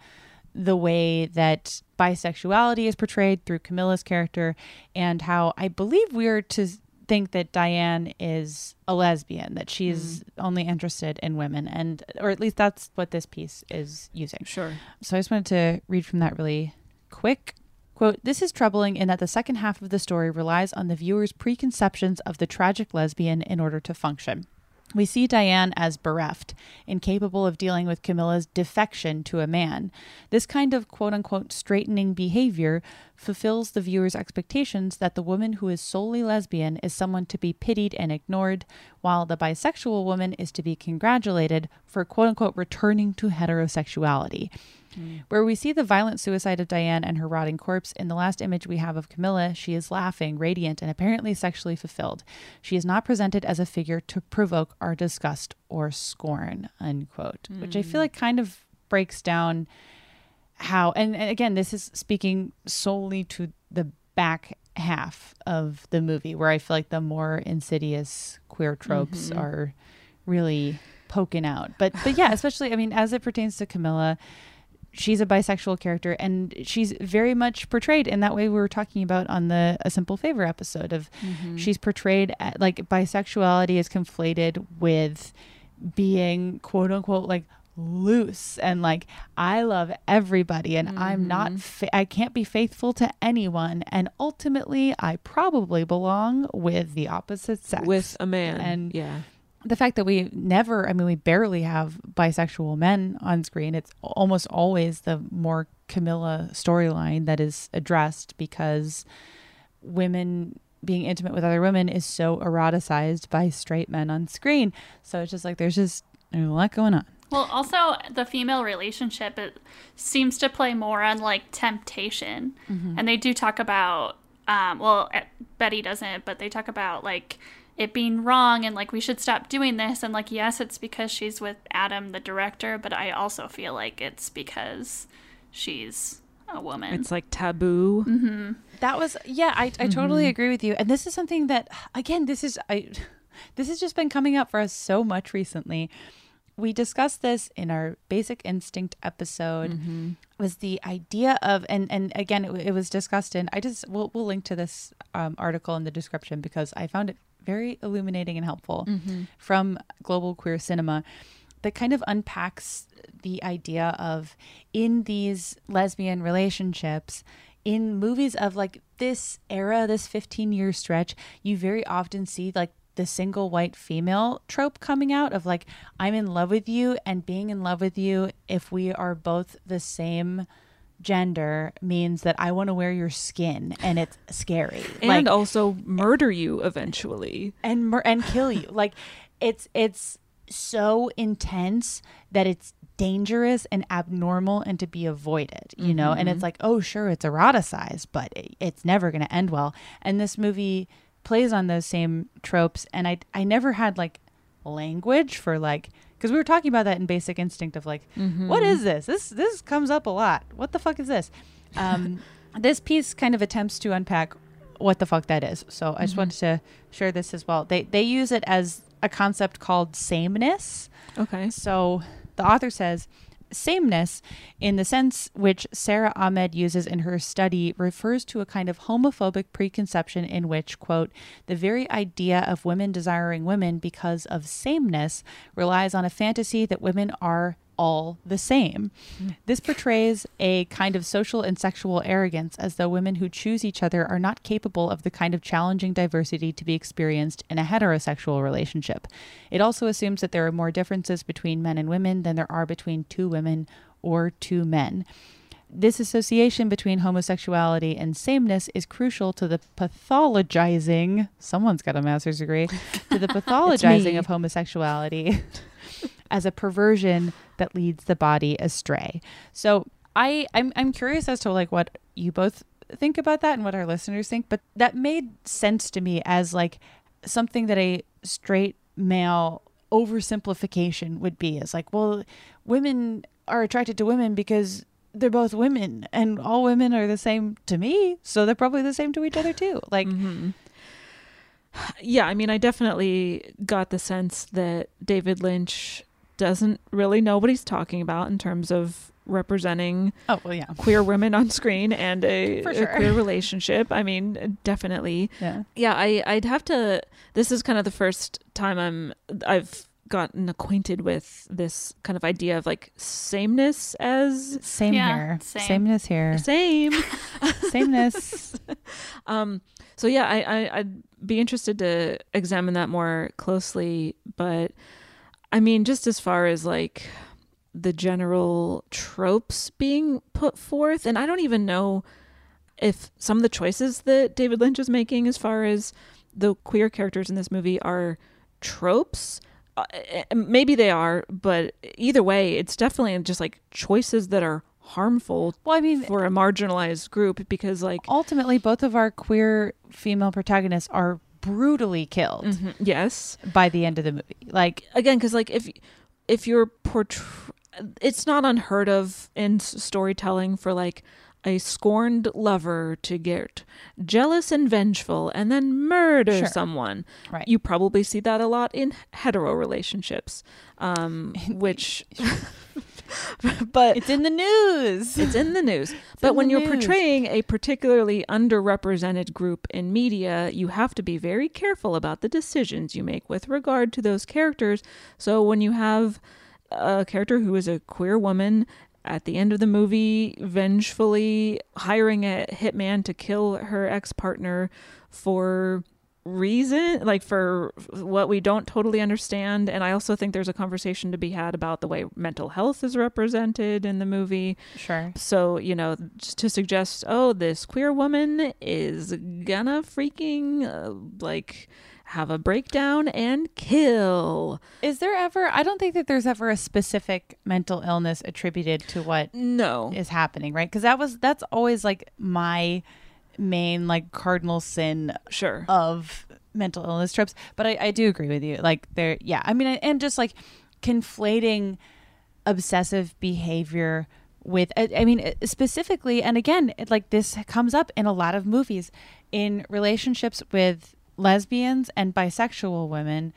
the way that bisexuality is portrayed through Camilla's character and how I believe we are to think that Diane is a lesbian, that she's mm-hmm. only interested in women, and or at least that's what this piece is using. Sure. So I just wanted to read from that really quick. Quote, this is troubling in that the second half of the story relies on the viewer's preconceptions of the tragic lesbian in order to function. We see Diane as bereft, incapable of dealing with Camilla's defection to a man. This kind of quote unquote straightening behavior fulfills the viewer's expectations that the woman who is solely lesbian is someone to be pitied and ignored, while the bisexual woman is to be congratulated for quote unquote returning to heterosexuality. Where we see the violent suicide of Diane and her rotting corpse, in the last image we have of Camilla, she is laughing, radiant, and apparently sexually fulfilled. She is not presented as a figure to provoke our disgust or scorn, unquote. Which I feel Mm. like kind of breaks down how, and, and again, this is speaking solely to the back half of the movie, where I feel like the more insidious queer tropes Mhm. are really poking out. But but yeah, especially I mean, as it pertains to Camilla, she's a bisexual character and she's very much portrayed in that way we were talking about on the a simple favor episode of Mhm. she's portrayed at, like bisexuality is conflated with being quote unquote like loose and like I love everybody and I'm not fa- I can't be faithful to anyone and ultimately I probably belong with the opposite sex With a man. and yeah. The fact that we never i mean we barely have bisexual men on screen it's almost always the more camilla storyline that is addressed because women being intimate with other women is so eroticized by straight men on screen so it's just like there's just there's a lot going on Well, also the female relationship it seems to play more on like temptation, Mhm. and they do talk about. Um, well, Betty doesn't, but they talk about like it being wrong and like we should stop doing this and like yes it's because she's with Adam the director but I also feel like it's because she's a woman. It's like taboo. Mm-hmm. That was yeah, I, I totally Mhm. agree with you. And this is something that again, this is I this has just been coming up for us so much recently. We discussed this in our basic instinct episode. Mhm. Was the idea of and and again it, it was discussed in I just we'll we'll link to this um, article in the description because I found it very illuminating and helpful Mhm. from Global Queer Cinema that kind of unpacks the idea of in these lesbian relationships in movies of like this era this 15 year stretch you very often see like the single white female trope coming out of like i'm in love with you and being in love with you if we are both the same gender means that i want to wear your skin and it's scary And Like- also murder you eventually. and mur- and kill you. Like it's it's so intense that it's dangerous and abnormal and to be avoided, you know? And it's mm-hmm. like, oh, sure, it's eroticized, but it, it's never going to end well. And this movie plays on those same tropes. And I, I never had like language for like, because we were talking about that in Basic Instinct of like, Mhm. what is this? This this comes up a lot. What the fuck is this? Um, this piece kind of attempts to unpack what the fuck that is. So I just Mhm. wanted to share this as well. They they use it as a concept called sameness. Okay. So the author says sameness in the sense which Sara Ahmed uses in her study refers to a kind of homophobic preconception in which quote the very idea of women desiring women because of sameness relies on a fantasy that women are all the same. Mm. This portrays a kind of social and sexual arrogance as though women who choose each other are not capable of the kind of challenging diversity to be experienced in a heterosexual relationship. It also assumes that there are more differences between men and women than there are between two women or two men. This association between homosexuality and sameness is crucial to the pathologizing, someone's got a master's degree, to the pathologizing of homosexuality as a perversion that leads the body astray. So I I'm I'm curious as to like what you both think about that and what our listeners think, but that made sense to me as like something that a straight male oversimplification would be is like, well, women are attracted to women because they're both women and all women are the same to me, so they're probably the same to each other too. Like mm-hmm. Yeah, I mean, I definitely got the sense that David Lynch doesn't really know what he's talking about in terms of representing Oh, well, yeah. queer women on screen and a, For a queer relationship. I mean, definitely. Yeah. Yeah, I I'd have to this is kind of the first time I'm I've gotten acquainted with this kind of idea of like sameness as Same Yeah, here. same. Sameness here. same Sameness. um so yeah I, I i'd be interested to examine that more closely but i mean just as far as like the general tropes being put forth and i don't even know if some of the choices that david lynch is making as far as the queer characters in this movie are tropes uh, eh, maybe they are but either way it's definitely just like choices that are harmful well, I mean, for a marginalized group because like ultimately both of our queer female protagonists are brutally killed Mhm, yes. by the end of the movie. Like again because like if if you're portray- it's not unheard of in s- storytelling for like a scorned lover to get jealous and vengeful and then murder Sure. someone. Right. you probably see that a lot in hetero relationships um which but it's in the news. It's in the news. But when you're news. portraying a particularly underrepresented group in media you have to be very careful about the decisions you make with regard to those characters. So when you have a character who is a queer woman at the end of the movie vengefully hiring a hitman to kill her ex-partner for reason like for what we don't totally understand and i also think there's a conversation to be had about the way mental health is represented in the movie Sure. so you know just to suggest oh this queer woman is gonna freaking uh, like have a breakdown and kill Is there ever? I don't think that there's ever a specific mental illness attributed to what no is happening, right? Because that was that's always like my main like cardinal sin sure of mental illness tropes. But I, I do agree with you. Like there, yeah. I mean, and just like conflating obsessive behavior with I, I mean specifically and again it, like this comes up in a lot of movies in relationships with lesbians and bisexual women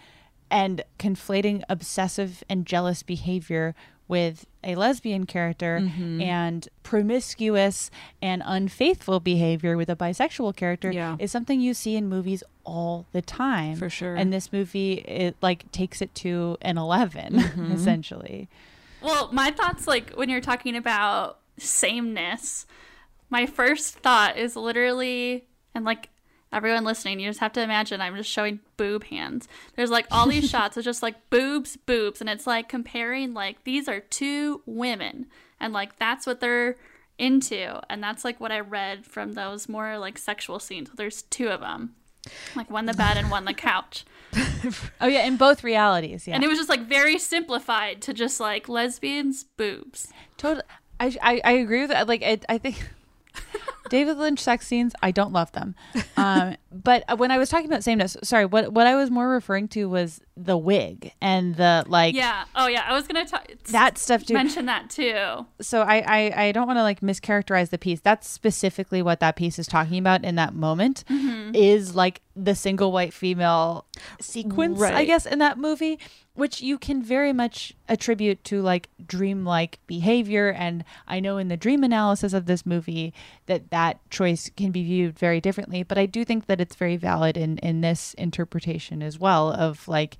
and conflating obsessive and jealous behavior with a lesbian character Mhm. and promiscuous and unfaithful behavior with a bisexual character Yeah. is something you see in movies all the time For sure. and this movie it like takes it to an 11 Mhm. essentially Well, my thoughts, like when you're talking about sameness, my first thought is literally, and like everyone listening, you just have to imagine I'm just showing boob hands. There's like all these shots of just like boobs, boobs, and it's like comparing like these are two women, and like that's what they're into, and that's like what I read from those more like sexual scenes. There's two of them, like one the bed and one the couch. oh yeah in both realities yeah And it was just like very simplified to just like lesbians, boobs. Totally. I, I, I agree with that. Like, I, I think David Lynch sex scenes, I don't love them. Um, but when I was talking about sameness, sorry, what, what I was more referring to was the wig and the like. yeah. Oh, yeah. I was gonna talk That stuff too. Mention that too. So I, I, I don't want to like mischaracterize the piece. That's specifically what that piece is talking about in that moment. Mhm. Is like the single white female sequence, right. I guess, in that movie, which you can very much attribute to like dreamlike behavior. And I know in the dream analysis of this movie that that choice can be viewed very differently. But I do think that it's very valid in in this interpretation as well of like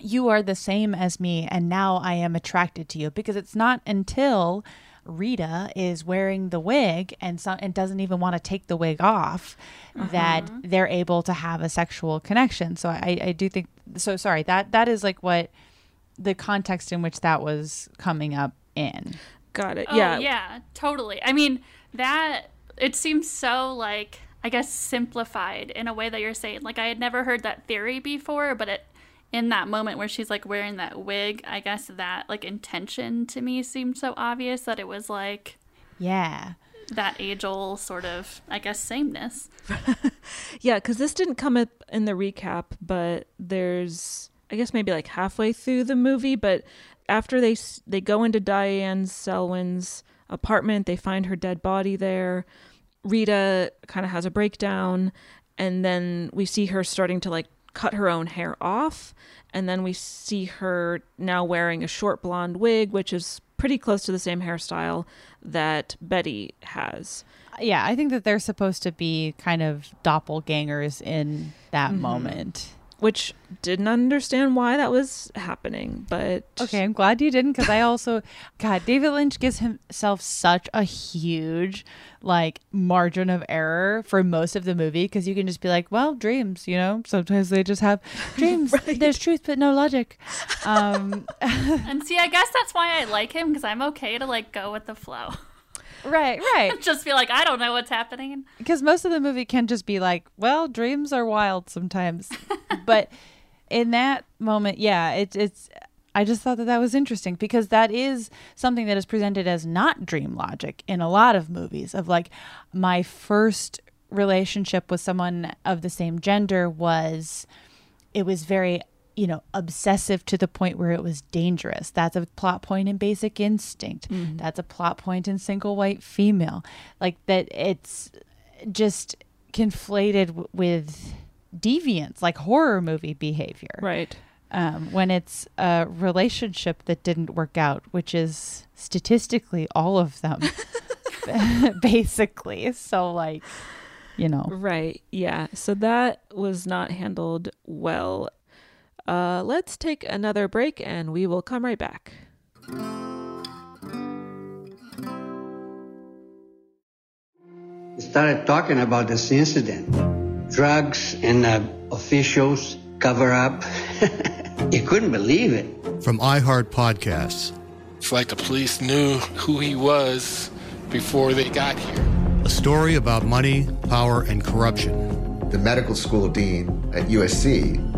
you are the same as me and now I am attracted to you because it's not until Rita is wearing the wig and so, and doesn't even want to take the wig off that uh-huh. they're able to have a sexual connection. So I, I do think so sorry that that is like what the context in which that was coming up in. Got it. Oh, yeah. yeah. Totally. I mean, that it seems so like I guess simplified in a way that you're saying. Like I had never heard that theory before, but it in that moment where she's like wearing that wig, I guess that like intention to me seemed so obvious that it was like Yeah. that age old sort of I guess sameness. Yeah, because this didn't come up in the recap, but there's, I guess maybe like halfway through the movie, but after they they go into Diane Selwyn's apartment, they find her dead body there. Rita kind of has a breakdown, and then we see her starting to like cut her own hair off, and then we see her now wearing a short blonde wig, which is pretty close to the same hairstyle that Betty has. Yeah, I think that they're supposed to be kind of doppelgangers in that Mhm. moment. Which didn't understand why that was happening, but Okay, I'm glad you didn't because I also, God, David Lynch gives himself such a huge like margin of error for most of the movie because you can just be like, well, dreams, you know, sometimes they just have dreams. There's truth but no logic. Um, and see, I guess that's why I like him because I'm okay to like go with the flow. Right, right. Just be like, I don't know what's happening. because most of the movie can just be like, well, dreams are wild sometimes. but in that moment, yeah, it's it's. I just thought that that was interesting because that is something that is presented as not dream logic in a lot of movies. Of like, my first relationship with someone of the same gender was, it was very you know obsessive to the point where it was dangerous that's a plot point in basic instinct Mhm. that's a plot point in single white female like that it's just conflated w- with deviance like horror movie behavior right um, when it's a relationship that didn't work out which is statistically all of them basically so like you know Right. Yeah. So that was not handled well. Uh, let's take another break and we will come right back. We started talking about this incident. Drugs and uh, officials cover up. you couldn't believe it. From iHeart Podcasts. It's like the police knew who he was before they got here. A story about money, power, and corruption. The medical school dean at USC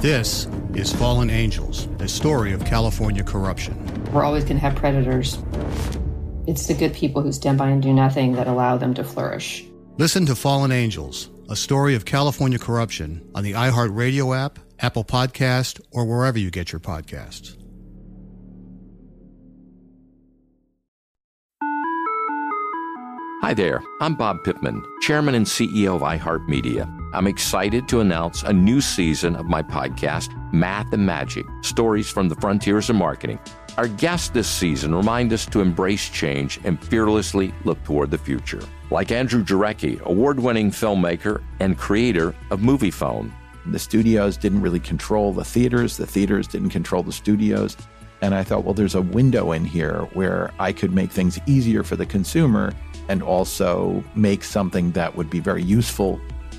This is Fallen Angels, a story of California corruption. We're always going to have predators. It's the good people who stand by and do nothing that allow them to flourish. Listen to Fallen Angels, a story of California corruption on the iHeartRadio app, Apple Podcast, or wherever you get your podcasts. Hi there, I'm Bob Pittman, Chairman and CEO of iHeartMedia. I'm excited to announce a new season of my podcast, Math and Magic Stories from the Frontiers of Marketing. Our guests this season remind us to embrace change and fearlessly look toward the future. Like Andrew Jarecki, award winning filmmaker and creator of Moviefone. The studios didn't really control the theaters, the theaters didn't control the studios. And I thought, well, there's a window in here where I could make things easier for the consumer and also make something that would be very useful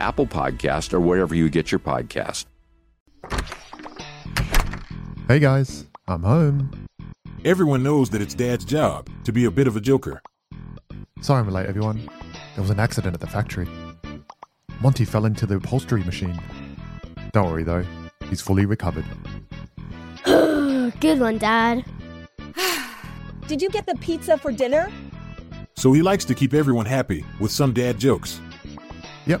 Apple Podcast, or wherever you get your podcast. Hey guys, I'm home. Everyone knows that it's Dad's job to be a bit of a joker. Sorry I'm late, everyone. There was an accident at the factory. Monty fell into the upholstery machine. Don't worry though, he's fully recovered. Good one, Dad. Did you get the pizza for dinner? So he likes to keep everyone happy with some dad jokes. Yep,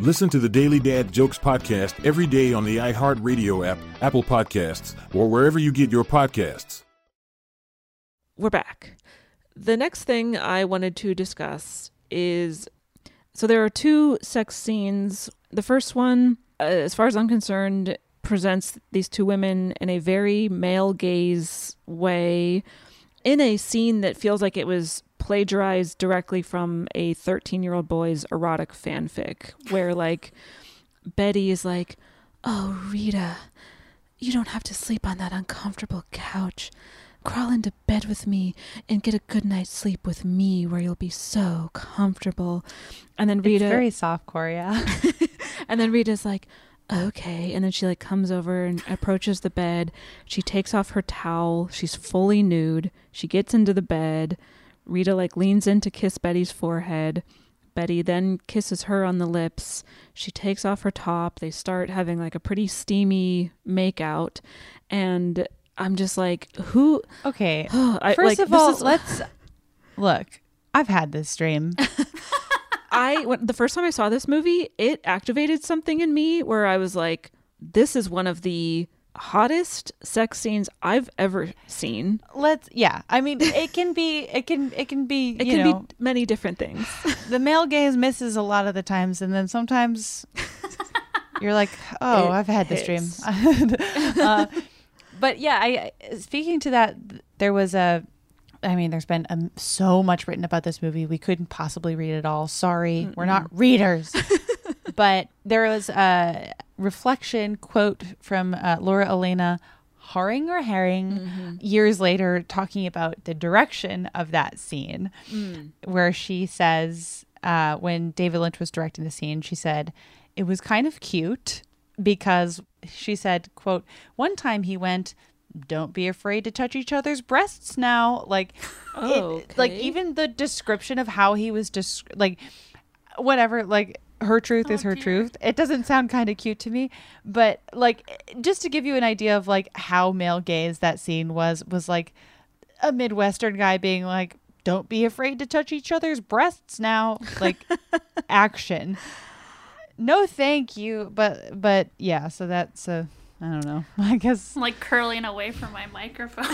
Listen to the Daily Dad Jokes podcast every day on the iHeartRadio app, Apple Podcasts, or wherever you get your podcasts. We're back. The next thing I wanted to discuss is so there are two sex scenes. The first one, uh, as far as I'm concerned, presents these two women in a very male gaze way in a scene that feels like it was plagiarized directly from a 13 year old boy's erotic fanfic, where like Betty is like, Oh, Rita, you don't have to sleep on that uncomfortable couch. Crawl into bed with me and get a good night's sleep with me where you'll be so comfortable. And then Rita. It's very softcore, yeah. and then Rita's like, okay. And then she like comes over and approaches the bed. She takes off her towel. She's fully nude. She gets into the bed. Rita like leans in to kiss Betty's forehead. Betty then kisses her on the lips. She takes off her top. They start having like a pretty steamy makeout. And I'm just like, who? Okay. I, First like, of all, is- let's look. I've had this dream. I when, the first time I saw this movie, it activated something in me where I was like, this is one of the hottest sex scenes I've ever seen. Let's yeah. I mean, it can be it can it can be It can know, be many different things. the male gaze misses a lot of the times and then sometimes you're like, "Oh, It I've had this dream." uh, but yeah, I speaking to that there was a I mean, there's been um, so much written about this movie. We couldn't possibly read it all. Sorry, we're not readers. but there was a reflection quote from uh, Laura Elena Harring or Herring years later talking about the direction of that scene, Mm. where she says, uh, when David Lynch was directing the scene, she said, it was kind of cute because she said, quote, one time he went, don't be afraid to touch each other's breasts now. Like, Oh, it- like even the description of how he was just like, whatever, like her truth oh, is her truth. It doesn't sound kind of cute to me, but like just to give you an idea of like how male gaze that scene was was like a Midwestern guy being like, don't be afraid to touch each other's breasts now. Like, action. No, thank you. But, but yeah, so that's a, I don't know. I guess. I'm like curling away from my microphone.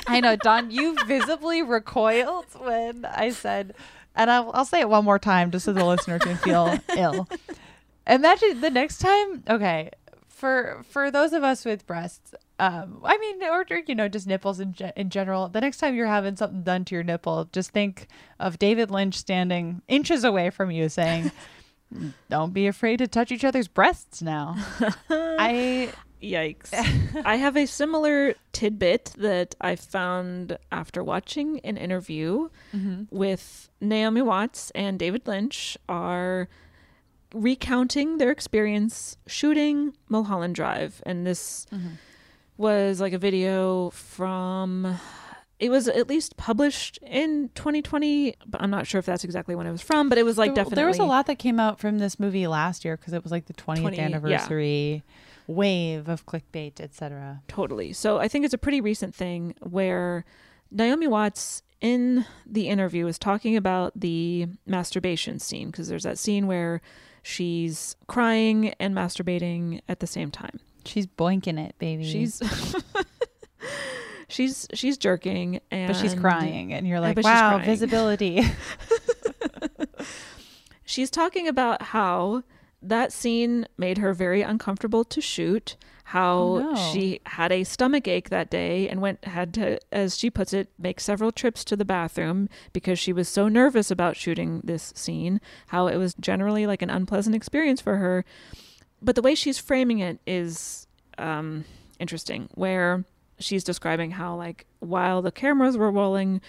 I know, Dawn, you visibly recoiled when I said, and I'll, I'll say it one more time just so the listener can feel ill. Imagine the next time, okay, for for those of us with breasts, um, I mean, or you know, just nipples in ge- in general. The next time you're having something done to your nipple, just think of David Lynch standing inches away from you, saying, "Don't be afraid to touch each other's breasts now." I Yikes. I have a similar tidbit that I found after watching an interview Mhm. with Naomi Watts and David Lynch are recounting their experience shooting Mulholland Drive and this Mhm. was like a video from it was at least published in 2020 but I'm not sure if that's exactly when it was from but it was like there, definitely there was a lot that came out from this movie last year because it was like the 20th 20 yeah. Wave of clickbait, etc. Totally. So I think it's a pretty recent thing where Naomi Watts in the interview is talking about the masturbation scene because there's that scene where she's crying and masturbating at the same time. She's boinking it, baby. She's she's she's jerking and but she's crying, and you're like, wow, visibility. She's talking about how that scene made her very uncomfortable to shoot. How Oh, no. she had a stomach ache that day and went had to, as she puts it, make several trips to the bathroom because she was so nervous about shooting this scene. How it was generally like an unpleasant experience for her. But the way she's framing it is um, interesting, where she's describing how like while the cameras were rolling,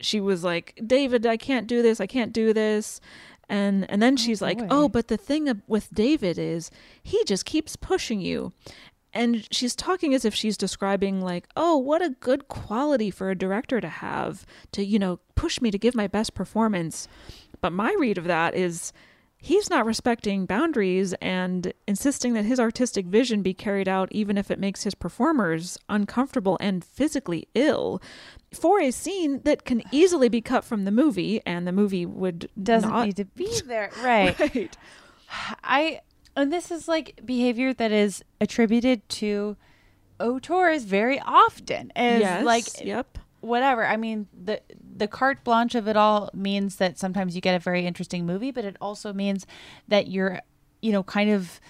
she was like, "David, I can't do this. I can't do this." And and then oh, she's like, boy. "Oh, but the thing with David is he just keeps pushing you." And she's talking as if she's describing like, "Oh, what a good quality for a director to have to, you know, push me to give my best performance." But my read of that is he's not respecting boundaries and insisting that his artistic vision be carried out even if it makes his performers uncomfortable and physically ill for a scene that can easily be cut from the movie and the movie would Doesn't not need to be there, right? right. I and this is like behavior that is attributed to auteurs very often. Is Yes, like yep. whatever. I mean the the carte blanche of it all means that sometimes you get a very interesting movie, but it also means that you're you know kind of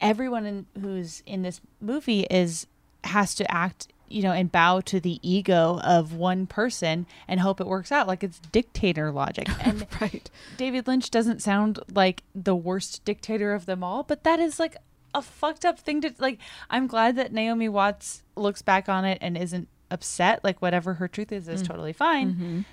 everyone in, who's in this movie is has to act you know and bow to the ego of one person and hope it works out like it's dictator logic and right david lynch doesn't sound like the worst dictator of them all but that is like a fucked up thing to like i'm glad that naomi watts looks back on it and isn't upset like whatever her truth is is Mm. totally fine Mhm.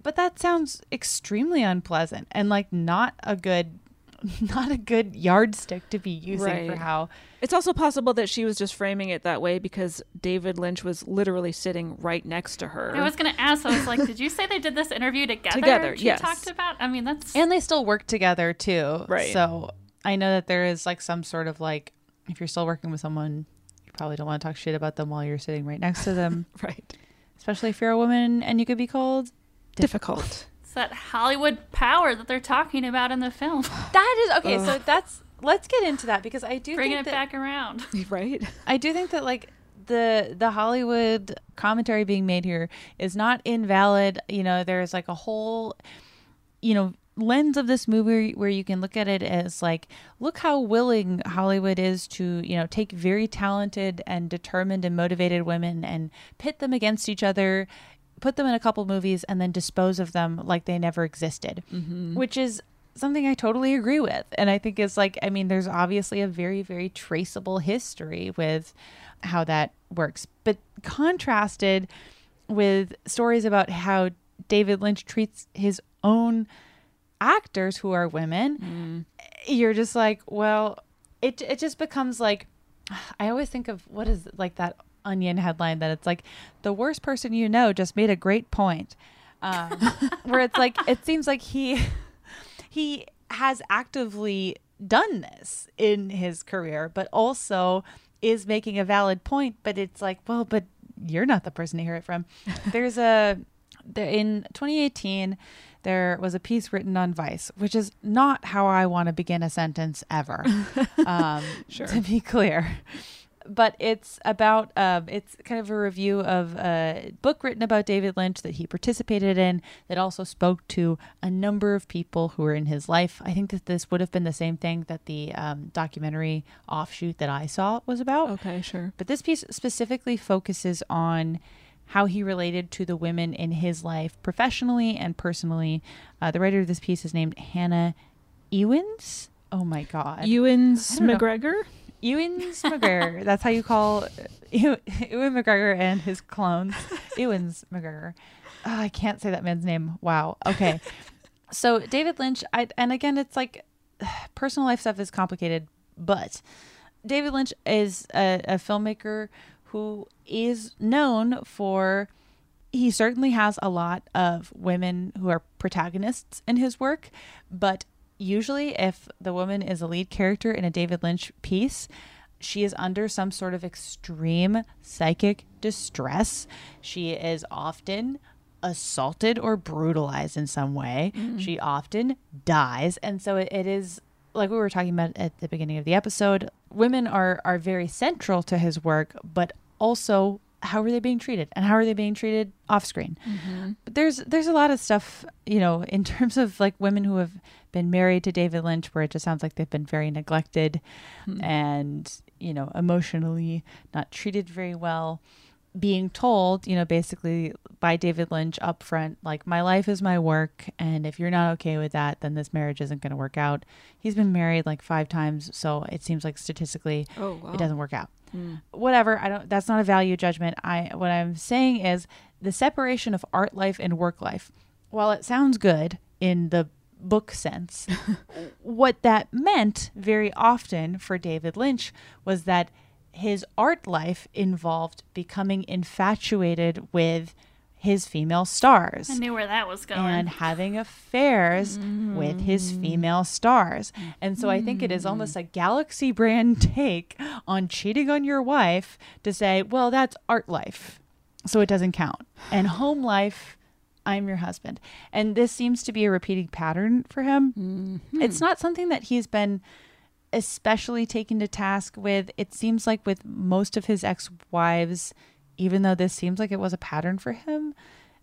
but that sounds extremely unpleasant and like not a good not a good yardstick to be using for how It's also possible that she was just framing it that way because David Lynch was literally sitting right next to her. I was gonna ask. I was like, did you say they did this interview together? Together, She yes. talked about. I mean, that's and they still work together too Right. so i know that there is like some sort of like if you're still working with someone you probably don't want to talk shit about them while you're sitting right next to them right especially if you're a woman and you could be called difficult it's that Hollywood power that they're talking about in the film. that is okay so that's let's get into that because i do Bringing think it that, back around. right I do think that like the the Hollywood commentary being made here is not invalid. You know, there's like a whole you know lens of this movie where you can look at it as like look how willing Hollywood is to, you know, take very talented and determined and motivated women and pit them against each other, put them in a couple movies and then dispose of them like they never existed. Mhm. Which is something I totally agree with. And I think is like, I mean, there's obviously a very, very traceable history with how that works. But contrasted with stories about how David Lynch treats his own actors who are women, you're just like, well, it it just becomes like I always think of what is it, like that onion headline that it's like the worst person you know just made a great point. Um, where it's like it seems like he he has actively done this in his career, but also is making a valid point. But it's like, well, but you're not the person to hear it from. There's a there in 2018 there was a piece written on Vice, which is not how I want to begin a sentence ever. um, Sure. To be clear. But it's about, um, it's kind of a review of a book written about David Lynch that he participated in that also spoke to a number of people who were in his life. I think that this would have been the same thing that the um, documentary offshoot that I saw was about. Okay, sure. But this piece specifically focuses on how he related to the women in his life professionally and personally. Uh, the writer of this piece is named Hannah Ewens. Oh my God. Ewins McGregor? know. Ewins McGregor. That's how you call uh, Ew- Ewan McGregor and his clones. Ewins McGregor. Oh, I can't say that man's name. Wow. Okay. so David Lynch, I, and again, it's like personal life stuff is complicated, but David Lynch is a, a filmmaker who is known for. He certainly has a lot of women who are protagonists in his work, but usually, if the woman is a lead character in a David Lynch piece, she is under some sort of extreme psychic distress. She is often assaulted or brutalized in some way. Mm. She often dies. And so it, it is like we were talking about at the beginning of the episode, women are are very central to his work, but also how are they being treated and how are they being treated off screen? Mhm. But there's there's a lot of stuff, you know, in terms of like women who have been married to David Lynch where it just sounds like they've been very neglected Hmm. and, you know, emotionally not treated very well. Being told, you know, basically by David Lynch up front, like, my life is my work. And if you're not okay with that, then this marriage isn't going to work out. He's been married like five times. So it seems like statistically Oh, wow. it doesn't work out Mm. whatever i don't that's not a value judgment i what i'm saying is the separation of art life and work life while it sounds good in the book sense what that meant very often for david lynch was that his art life involved becoming infatuated with his female stars I knew where that was going. and having affairs with his mm. female stars. And so I think it is almost mm. a galaxy brand take on cheating on your wife to say, well, that's art life. So it doesn't count. And home life, I'm your husband. And this seems to be a repeating pattern for him. Mm-hmm. It's not something that he's been especially taken to task with. It seems like with most of his ex wives, even though this seems like it was a pattern for him,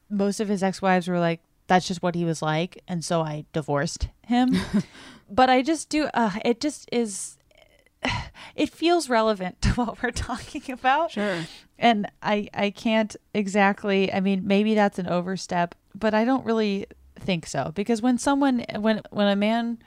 most of his ex wives were like, that's just what he was like. And so I divorced him. but I just do, uh, it just is, it feels relevant to what we're talking about. Sure. And I, I can't exactly, I mean, maybe that's an overstep, but I don't really think so because when someone, when, when a man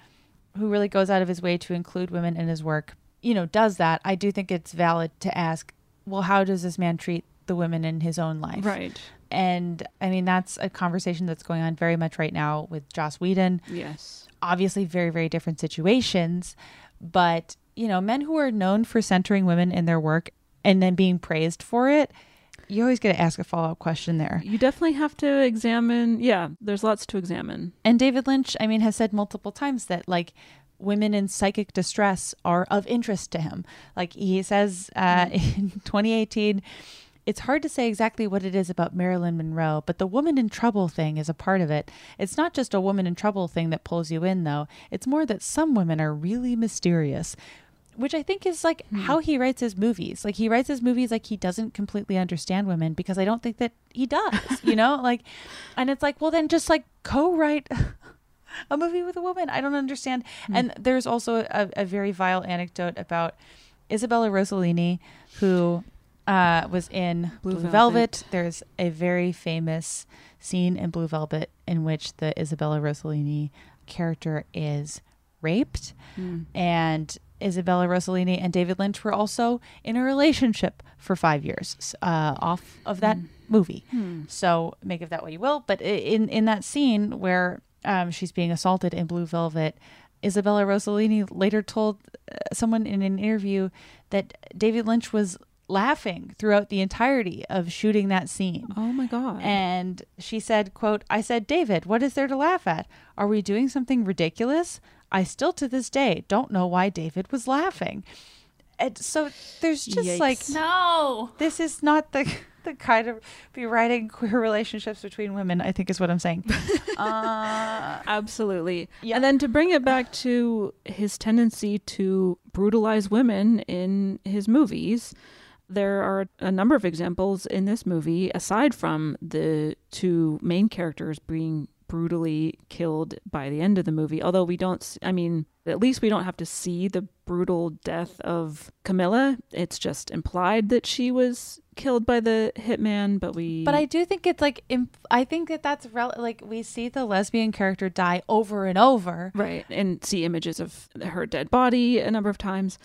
who really goes out of his way to include women in his work, you know, does that, I do think it's valid to ask, well, how does this man treat the women in his own life? Right. And I mean, that's a conversation that's going on very much right now with Joss Whedon. Yes. Obviously, very, very different situations. But, you know, men who are known for centering women in their work and then being praised for it, you always get to ask a follow up question there. You definitely have to examine. Yeah, there's lots to examine. And David Lynch, I mean, has said multiple times that like women in psychic distress are of interest to him. Like he says uh, in 2018, it's hard to say exactly what it is about Marilyn Monroe, but the woman in trouble thing is a part of it. It's not just a woman in trouble thing that pulls you in, though. It's more that some women are really mysterious. Which I think is like hmm. how he writes his movies. Like he writes his movies like he doesn't completely understand women because I don't think that he does, you know? Like and it's like, well then just like co-write a movie with a woman. I don't understand. Hmm. And there's also a, a very vile anecdote about Isabella Rossellini, who uh, was in Blue, Blue Velvet. Velvet. There's a very famous scene in Blue Velvet in which the Isabella Rossellini character is raped. Hmm. And Isabella Rossellini and David Lynch were also in a relationship for five years uh, off of that movie. Hmm. So make of that what you will. But in in that scene where um, she's being assaulted in Blue Velvet, Isabella Rossellini later told uh, someone in an interview that David Lynch was laughing throughout the entirety of shooting that scene. Oh my god. And she said, quote, I said, David, what is there to laugh at? Are we doing something ridiculous? I still to this day don't know why David was laughing. And so there's just Yikes. like no. This is not the the kind of be writing queer relationships between women. I think is what I'm saying. uh, Absolutely. And then to bring it back to his tendency to brutalize women in his movies, there are a number of examples in this movie, aside from the two main characters being brutally killed by the end of the movie. Although we don't, I mean, at least we don't have to see the brutal death of Camilla. It's just implied that she was killed by the hitman, but we. But I do think it's like imp- I think that that's rel- like we see the lesbian character die over and over. Right. And see images of her dead body a number of times.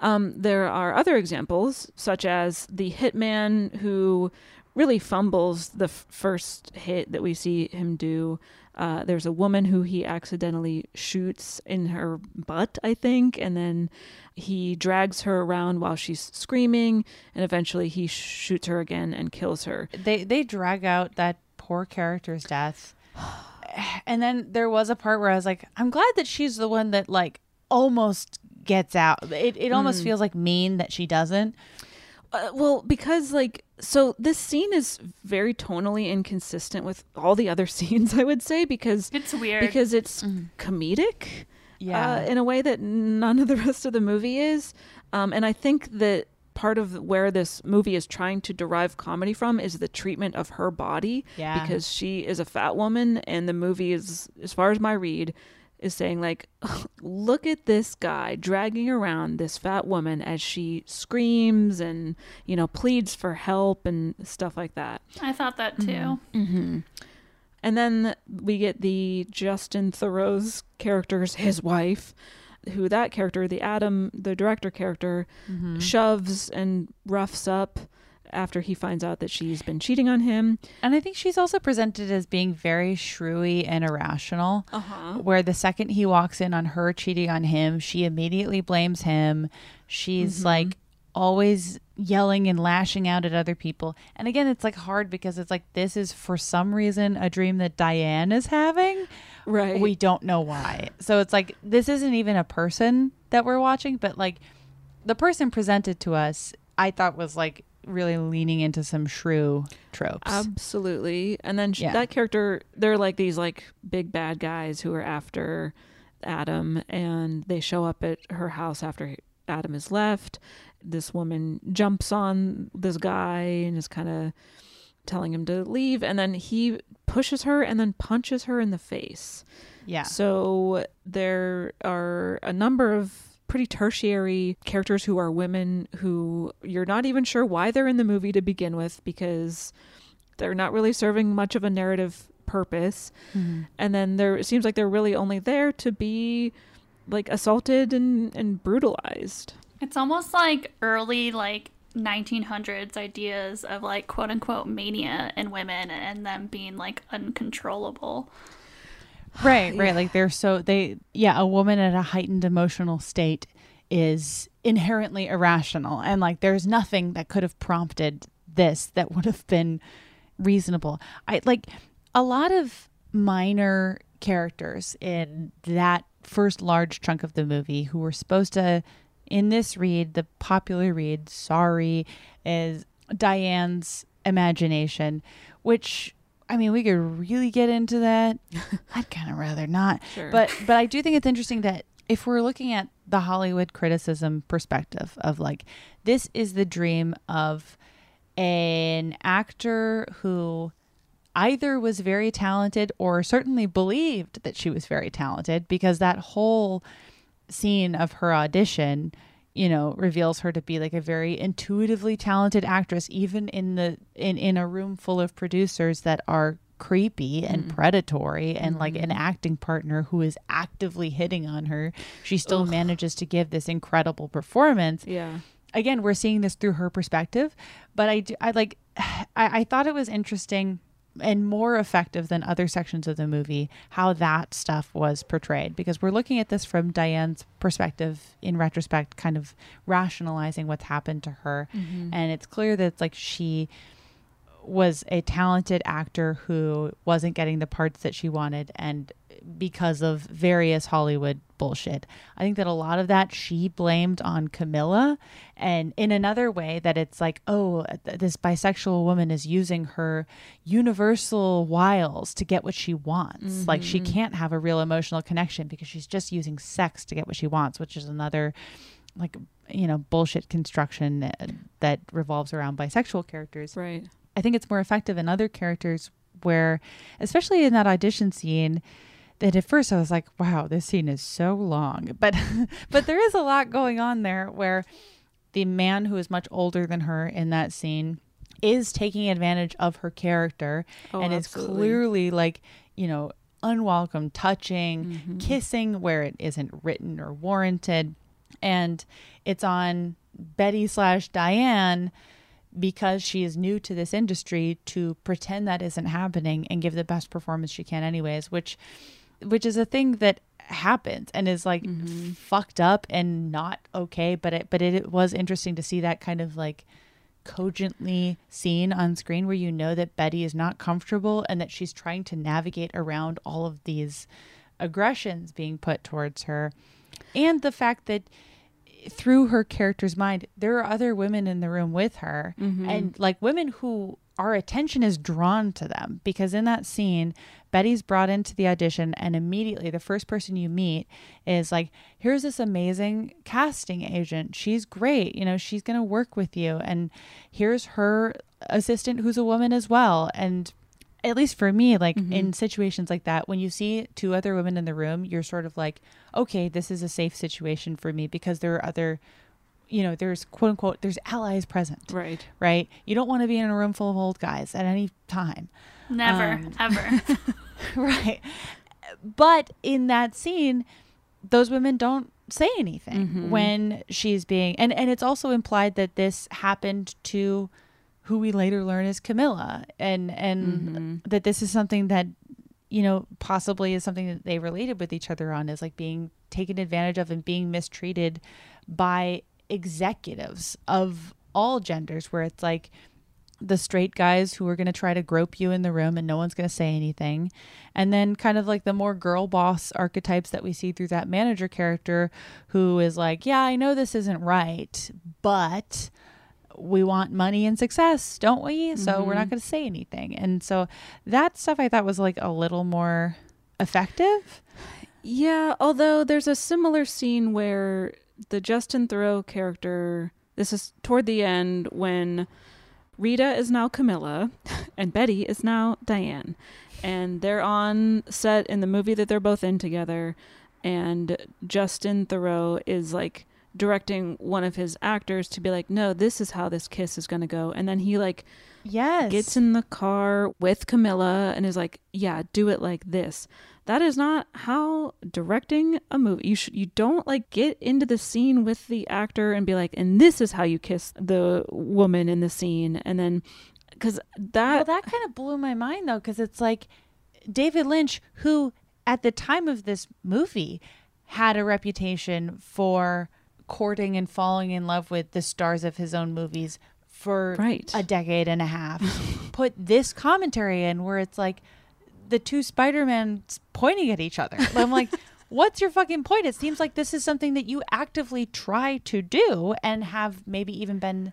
Um, there are other examples, such as the hitman who really fumbles the f- first hit that we see him do. Uh, there's a woman who he accidentally shoots in her butt, I think, and then he drags her around while she's screaming, and eventually he shoots her again and kills her. They they drag out that poor character's death. And then there was a part where I was like, I'm glad that she's the one that like almost gets out. It it almost Mm. feels like mean that she doesn't. Uh, well, because like so this scene is very tonally inconsistent with all the other scenes, I would say, because It's weird. because it's comedic, Yeah. uh, in a way that none of the rest of the movie is, um, and I think that part of where this movie is trying to derive comedy from is the treatment of her body, Yeah. because she is a fat woman, and the movie is, as far as my read, is saying like look at this guy dragging around this fat woman as she screams and you know pleads for help and stuff like that I thought that too. hmm and then we get the justin theroux's character's his wife who that character the adam the director character Mhm. shoves and roughs up after he finds out that she's been cheating on him And I think she's also presented as being very shrewy and irrational. Uh-huh. Where the second he walks in on her cheating on him, she immediately blames him. She's Mhm. like always yelling and lashing out at other people. And again, it's like hard because it's like this is for some reason a dream that Diane is having. Right. We don't know why. So it's like this isn't even a person that we're watching, but like the person presented to us, I thought was like really leaning into some shrew tropes. Absolutely. And then sh Yeah. that character, they're like these like big bad guys who are after Adam, and they show up at her house after Adam is left. This woman jumps on this guy and is kind of telling him to leave, and then he pushes her and then punches her in the face. Yeah. So there are a number of pretty tertiary characters who are women who you're not even sure why they're in the movie to begin with because they're not really serving much of a narrative purpose. Mhm. And then there it seems like they're really only there to be like assaulted and, and brutalized. It's almost like early like 1900s ideas of like quote unquote mania in women and them being like uncontrollable. Right, right. Like they're so they yeah, a woman at a heightened emotional state is inherently irrational and like there's nothing that could have prompted this that would have been reasonable. I like a lot of minor characters in that first large chunk of the movie who were supposed to in this read, the popular read, sorry, is Diane's imagination, which I mean, we could really get into that. I'd kind of rather not. Sure. But but I do think it's interesting that if we're looking at the Hollywood criticism perspective of like this is the dream of an actor who either was very talented or certainly believed that she was very talented because that whole scene of her audition you know reveals her to be like a very intuitively talented actress even in the in in a room full of producers that are creepy and Mm. predatory and like an acting partner who is actively hitting on her she still Ugh. manages to give this incredible performance Yeah. again we're seeing this through her perspective but i do, i like I, I thought it was interesting and more effective than other sections of the movie how that stuff was portrayed because we're looking at this from diane's perspective in retrospect kind of rationalizing what's happened to her Mhm. and it's clear that it's like she was a talented actor who wasn't getting the parts that she wanted and because of various Hollywood bullshit. I think that a lot of that she blamed on Camilla and in another way that it's like, oh, th- this bisexual woman is using her universal wiles to get what she wants. Like she Mhm. can't have a real emotional connection because she's just using sex to get what she wants, which is another like you know bullshit construction uh, that revolves around bisexual characters. Right. I think it's more effective in other characters where, especially in that audition scene, that at first I was like, wow, this scene is so long. But but there is a lot going on there where the man who is much older than her in that scene is taking advantage of her character Oh, and absolutely. is clearly like, you know, unwelcome touching, Mm-hmm. kissing where it isn't written or warranted. And it's on Betty slash Diane because she is new to this industry to pretend that isn't happening and give the best performance she can anyways which which is a thing that happens and is like mm-hmm. fucked up and not okay but it but it, it was interesting to see that kind of like cogently seen on screen where you know that Betty is not comfortable and that she's trying to navigate around all of these aggressions being put towards her. And the fact that through her character's mind there are other women in the room with her. Mhm. and like women who our attention is drawn to them because in that scene Betty's brought into the audition and immediately the first person you meet is like here's this amazing casting agent. She's great. You know she's going to work with you. And here's her assistant who's a woman as well. And at least for me like in situations like that when you see two other women in the room you're sort of like okay this is a safe situation for me because there are other you know there's quote unquote there's allies present Right. right you don't want to be in a room full of old guys at any time Never, Um, ever. right but in that scene those women don't say anything Mhm. when she's being and and it's also implied that this happened to who we later learn is Camilla and and mm-hmm. that this is something that you know possibly is something that they related with each other on is like being taken advantage of and being mistreated by executives of all genders where it's like the straight guys who are going to try to grope you in the room and no one's going to say anything. And then kind of like the more girl boss archetypes that we see through that manager character who is like, yeah, I know this isn't right, but we want money and success, don't we? So we're not Mhm. going to say anything. And so that stuff I thought was like a little more effective. Yeah, although there's a similar scene where the Justin Theroux character, this is toward the end when Rita is now Camilla and Betty is now Diane. And they're on set in the movie that they're both in together. And Justin Theroux is like directing one of his actors to be like, no, this is how this kiss is going to go. And then he like yes. gets in the car with Camilla and is like, yeah, do it like this. That is not how directing a movie. You should you don't like get into the scene with the actor and be like, and this is how you kiss the woman in the scene, and then because that well, that kind of blew my mind though, because it's like David Lynch, who at the time of this movie had a reputation for courting and falling in love with the stars of his own movies for Right. a decade and a half, put this commentary in where it's like the two Spider-Mans pointing at each other. I'm like, what's your fucking point? It seems like this is something that you actively try to do and have maybe even been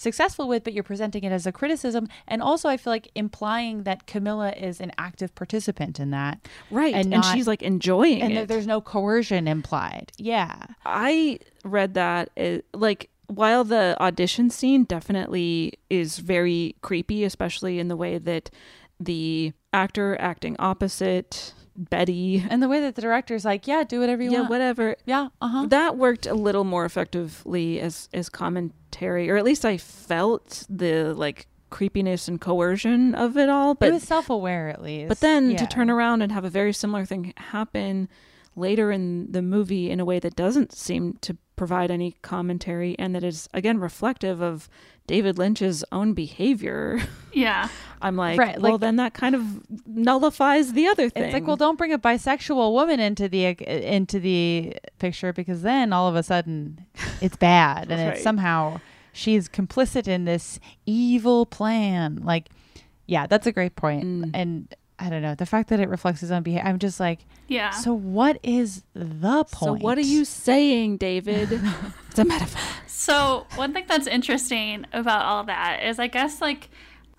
successful with, but you're presenting it as a criticism. And also, I feel like implying that Camilla is an active participant in that. right, and, not- she's like enjoying and it. that there's no coercion implied. Yeah. I read that it, like while the audition scene definitely is very creepy, especially in the way that the actor acting opposite Betty And the way that the director's like, yeah, do whatever you yeah, want. whatever. Yeah, uh-huh. That worked a little more effectively as as commentary, or at least I felt the like creepiness and coercion of it all. But it was self-aware at least. but then Yeah. to turn around and have a very similar thing happen later in the movie in a way that doesn't seem to provide any commentary and that is again reflective of David Lynch's own behavior. Yeah. I'm like, Right, well, like- then that kind of nullifies the other thing. It's like, well, don't bring a bisexual woman into the into the picture because then all of a sudden it's bad and Right. it's somehow she's complicit in this evil plan. Like yeah, that's a great point. Mm. And I don't know the fact that it reflects his own behavior. I'm just like, Yeah. So what is the point? So what are you saying, David? it's a metaphor. So one thing that's interesting about all that is I guess like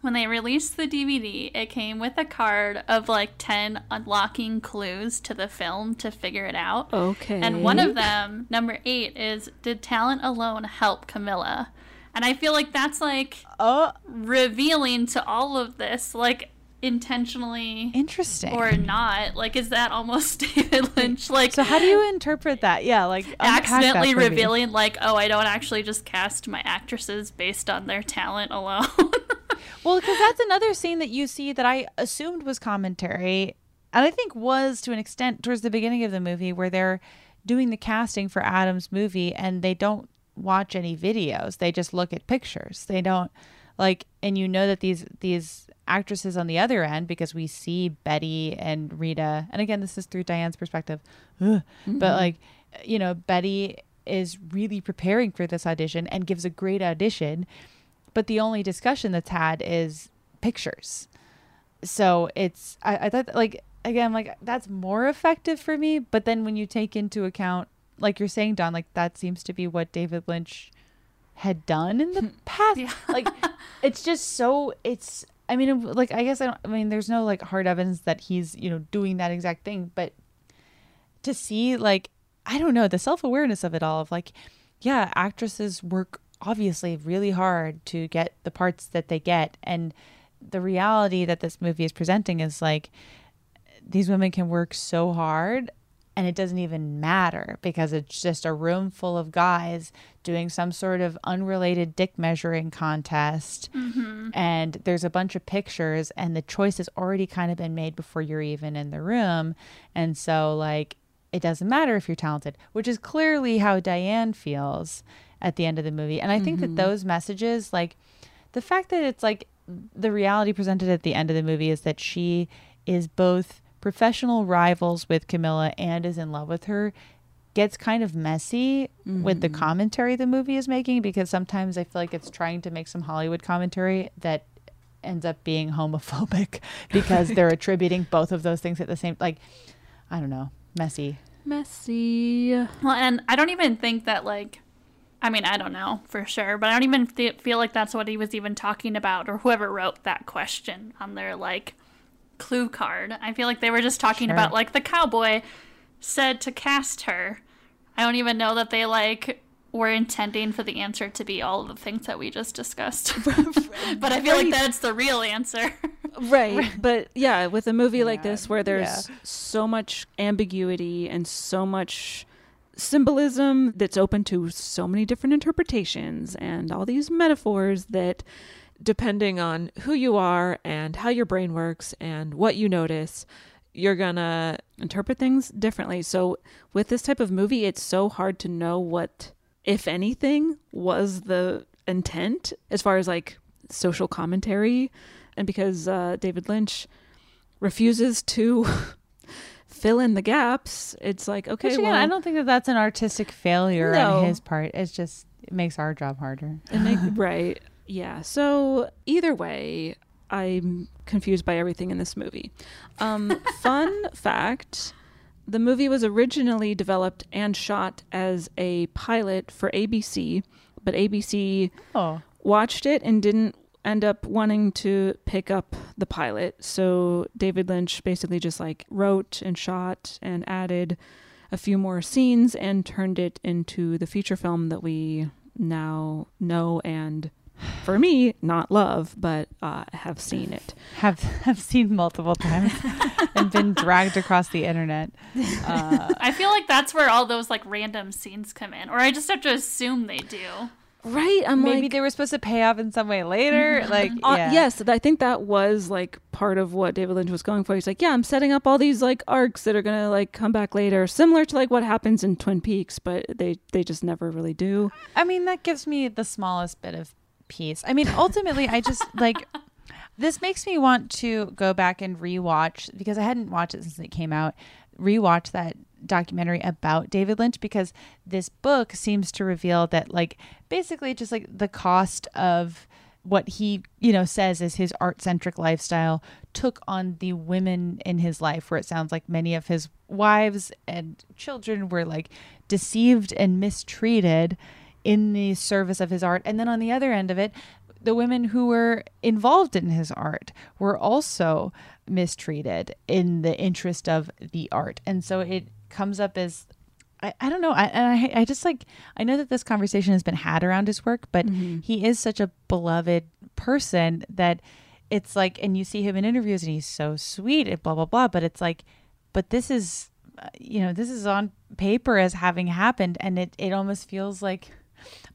when they released the DVD, it came with a card of like 10 unlocking clues to the film to figure it out. Okay. And one of them, number 8 is did talent alone help Camilla? And I feel like that's like oh revealing to all of this like intentionally interesting or not. Like is that almost David Lynch like So how do you interpret that? Yeah, like accidentally revealing like oh i don't actually just cast my actresses based on their talent alone Well, because that's another scene that you see that I assumed was commentary, and I think was to an extent towards the beginning of the movie where they're doing the casting for Adam's movie and they don't watch any videos. They just look at pictures. They don't like, and you know that these these actresses on the other end because we see Betty and Rita, and again, this is through Diane's perspective, ugh, Mhm. but like, you know, Betty is really preparing for this audition and gives a great audition but the only discussion that's had is pictures. So it's I, I thought like again like that's more effective for me. But then when you take into account like you're saying, Dawn, like that seems to be what David Lynch had done in the past. Like it's just so it's. I mean, like I guess I don't. I mean, there's no like hard evidence that he's you know doing that exact thing, but to see like I don't know the self awareness of it all of like, yeah, actresses work obviously really hard to get the parts that they get, and the reality that this movie is presenting is like these women can work so hard and it doesn't even matter because it's just a room full of guys doing some sort of unrelated dick measuring contest Mhm. and there's a bunch of pictures and the choice has already kind of been made before you're even in the room and so like it doesn't matter if you're talented which is clearly how Diane feels at the end of the movie and I think Mhm. that those messages like the fact that it's like the reality presented at the end of the movie is that she is both professional rivals with Camilla and is in love with her gets kind of messy with the Mhm. commentary the movie is making because sometimes I feel like it's trying to make some Hollywood commentary that ends up being homophobic because they're attributing both of those things at the same like I don't know, messy. Messy. well and i don't even think that like i mean i don't know for sure but i don't even th- feel like that's what he was even talking about or whoever wrote that question on their like clue card. I feel like they were just talking Sure. about like the cowboy said to cast her. I don't even know that they like were intending for the answer to be all of the things that we just discussed. But i feel like that's the real answer. Right but yeah with a movie like this where there's yeah. so much ambiguity and so much symbolism that's open to so many different interpretations and all these metaphors that depending on who you are and how your brain works and what you notice you're gonna interpret things differently so with this type of movie it's so hard to know what if anything was the intent as far as like social commentary and because uh, david lynch refuses to fill in the gaps it's like okay Which again, well I don't think that that's an artistic failure No. on his part. It's just it makes our job harder. It make, right. Yeah. So either way, I'm confused by everything in this movie. Um, fun fact the movie was originally developed and shot as a pilot for ABC, but ABC Oh. watched it and didn't end up wanting to pick up the pilot. So David Lynch basically just like wrote and shot and added a few more scenes and turned it into the feature film that we now know and for me not love but uh, have seen it have have seen multiple times and been dragged across the internet. Uh, i feel like that's where all those like random scenes come in or i just have to assume they do right i'm maybe like they were supposed to pay off in some way later. Like Uh, yeah. yes, I think that was like part of what David Lynch was going for. He's like, yeah, I'm setting up all these like arcs that are gonna like come back later, similar to like what happens in Twin Peaks, but they they just never really do. I mean, that gives me the smallest bit of peace. I mean, ultimately, I just like this makes me want to go back and rewatch because I hadn't watched it since it came out. Rewatch that documentary about David Lynch because this book seems to reveal that, like, basically, just like the cost of what he, you know, says is his art centric lifestyle took on the women in his life, where it sounds like many of his wives and children were like deceived and mistreated in the service of his art. And then on the other end of it, the women who were involved in his art were also mistreated in the interest of the art. And so it comes up as I, I don't know. I, and I, I just like, I know that this conversation has been had around his work, but he is such a beloved person that it's like, and you see him in interviews and he's so sweet and blah, blah, blah. But it's like, but this is, uh, you know, this is on paper as having happened. And it, it almost feels like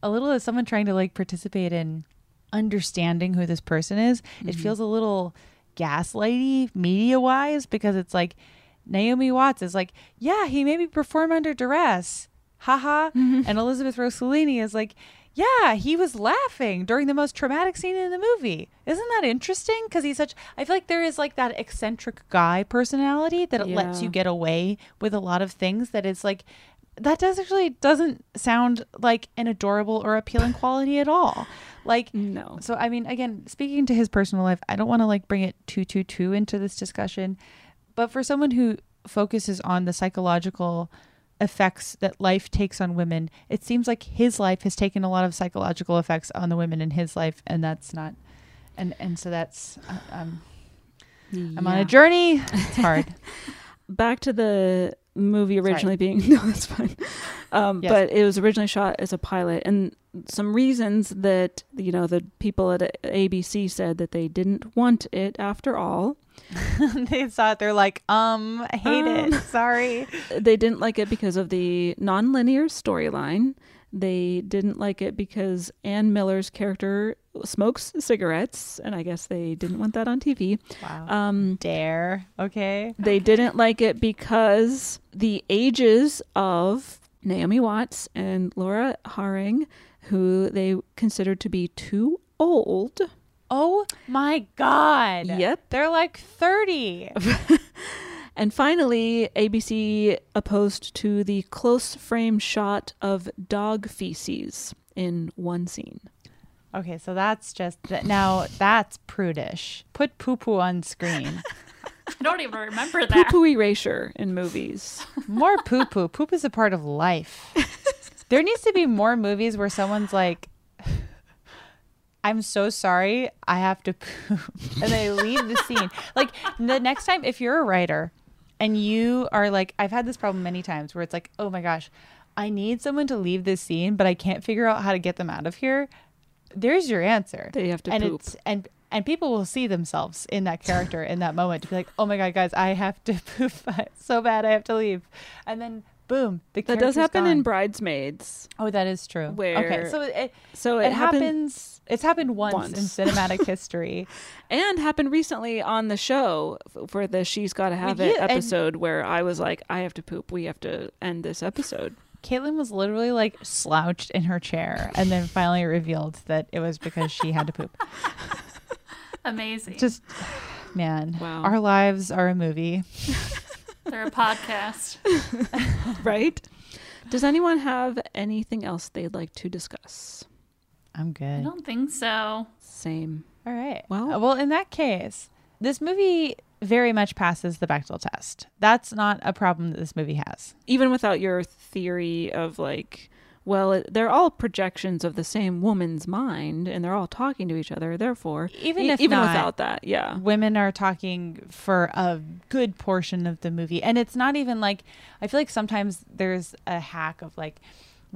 a little as someone trying to like participate in understanding who this person is. It Mhm. feels a little gaslighty media wise because it's like Naomi Watts is like, yeah, he maybe performed under duress. Haha. And Elizabeth Rossellini is like, yeah, he was laughing during the most traumatic scene in the movie. Isn't that interesting? Because he's such, I feel like there is like that eccentric guy personality that it lets you get away with a lot of things that is like, that does actually doesn't sound like an adorable or appealing quality at all. Like no. So I mean, again, speaking to his personal life, I don't want to like bring it too too too into this discussion, but for someone who focuses on the psychological effects that life takes on women, it seems like his life has taken a lot of psychological effects on the women in his life, and that's not, and and so that's uh, um, I'm on a journey. It's hard. Back to the movie Sorry. originally being no, that's fine. Um, Yes. But it was originally shot as a pilot, and some reasons that you know the people at ABC said that they didn't want it after all. they saw it. They're like, um, I hate it. Um, Sorry. They didn't like it because of the non-linear storyline. They didn't like it because Ann Miller's character smokes cigarettes, and I guess they didn't want that on TV. Wow. Um, Dare. Okay. They didn't like it because the ages of Naomi Watts and Laura Harring, who they considered to be too old. Oh my God. Yep. They're like 30. And finally, ABC opposed to the close frame shot of dog feces in one scene. Okay, so that's just that. Now that's prudish. Put poo poo on screen. I don't even remember that. Poo poo erasure in movies. More poo poo. Poop is a part of life. There needs to be more movies where someone's like, I'm so sorry, I have to poop. And they leave the scene. Like the next time, if you're a writer and you are like, I've had this problem many times where it's like, oh my gosh, I need someone to leave this scene, but I can't figure out how to get them out of here. There's your answer. They have to and poop. It's, and and people will see themselves in that character in that moment to be like, oh my god, guys, I have to poop so bad, I have to leave, and then boom, the That does happen in. Bridesmaids. Oh, that is true. Where okay, so it so it, it happens. It's happened once, Once. in cinematic history. and happened recently on the show for the She's Gotta Have Well, It yeah, episode where I was like, I have to poop. We have to end this episode. Caitlin was literally like slouched in her chair, and then finally revealed that it was because she had to poop. Amazing. Just man, Wow. our lives are a movie. They're a podcast. right? Does anyone have anything else they'd like to discuss? I'm good. I don't think so. Same. All right. Well- well, in that case, this movie very much passes the Bechdel test. That's not a problem that this movie has. Even without your theory of like, well, it, they're all projections of the same woman's mind and they're all talking to each other. Therefore, Even e- if even not, without that, yeah. women are talking for a good portion of the movie and it's not even like i feel like sometimes there's a hack of like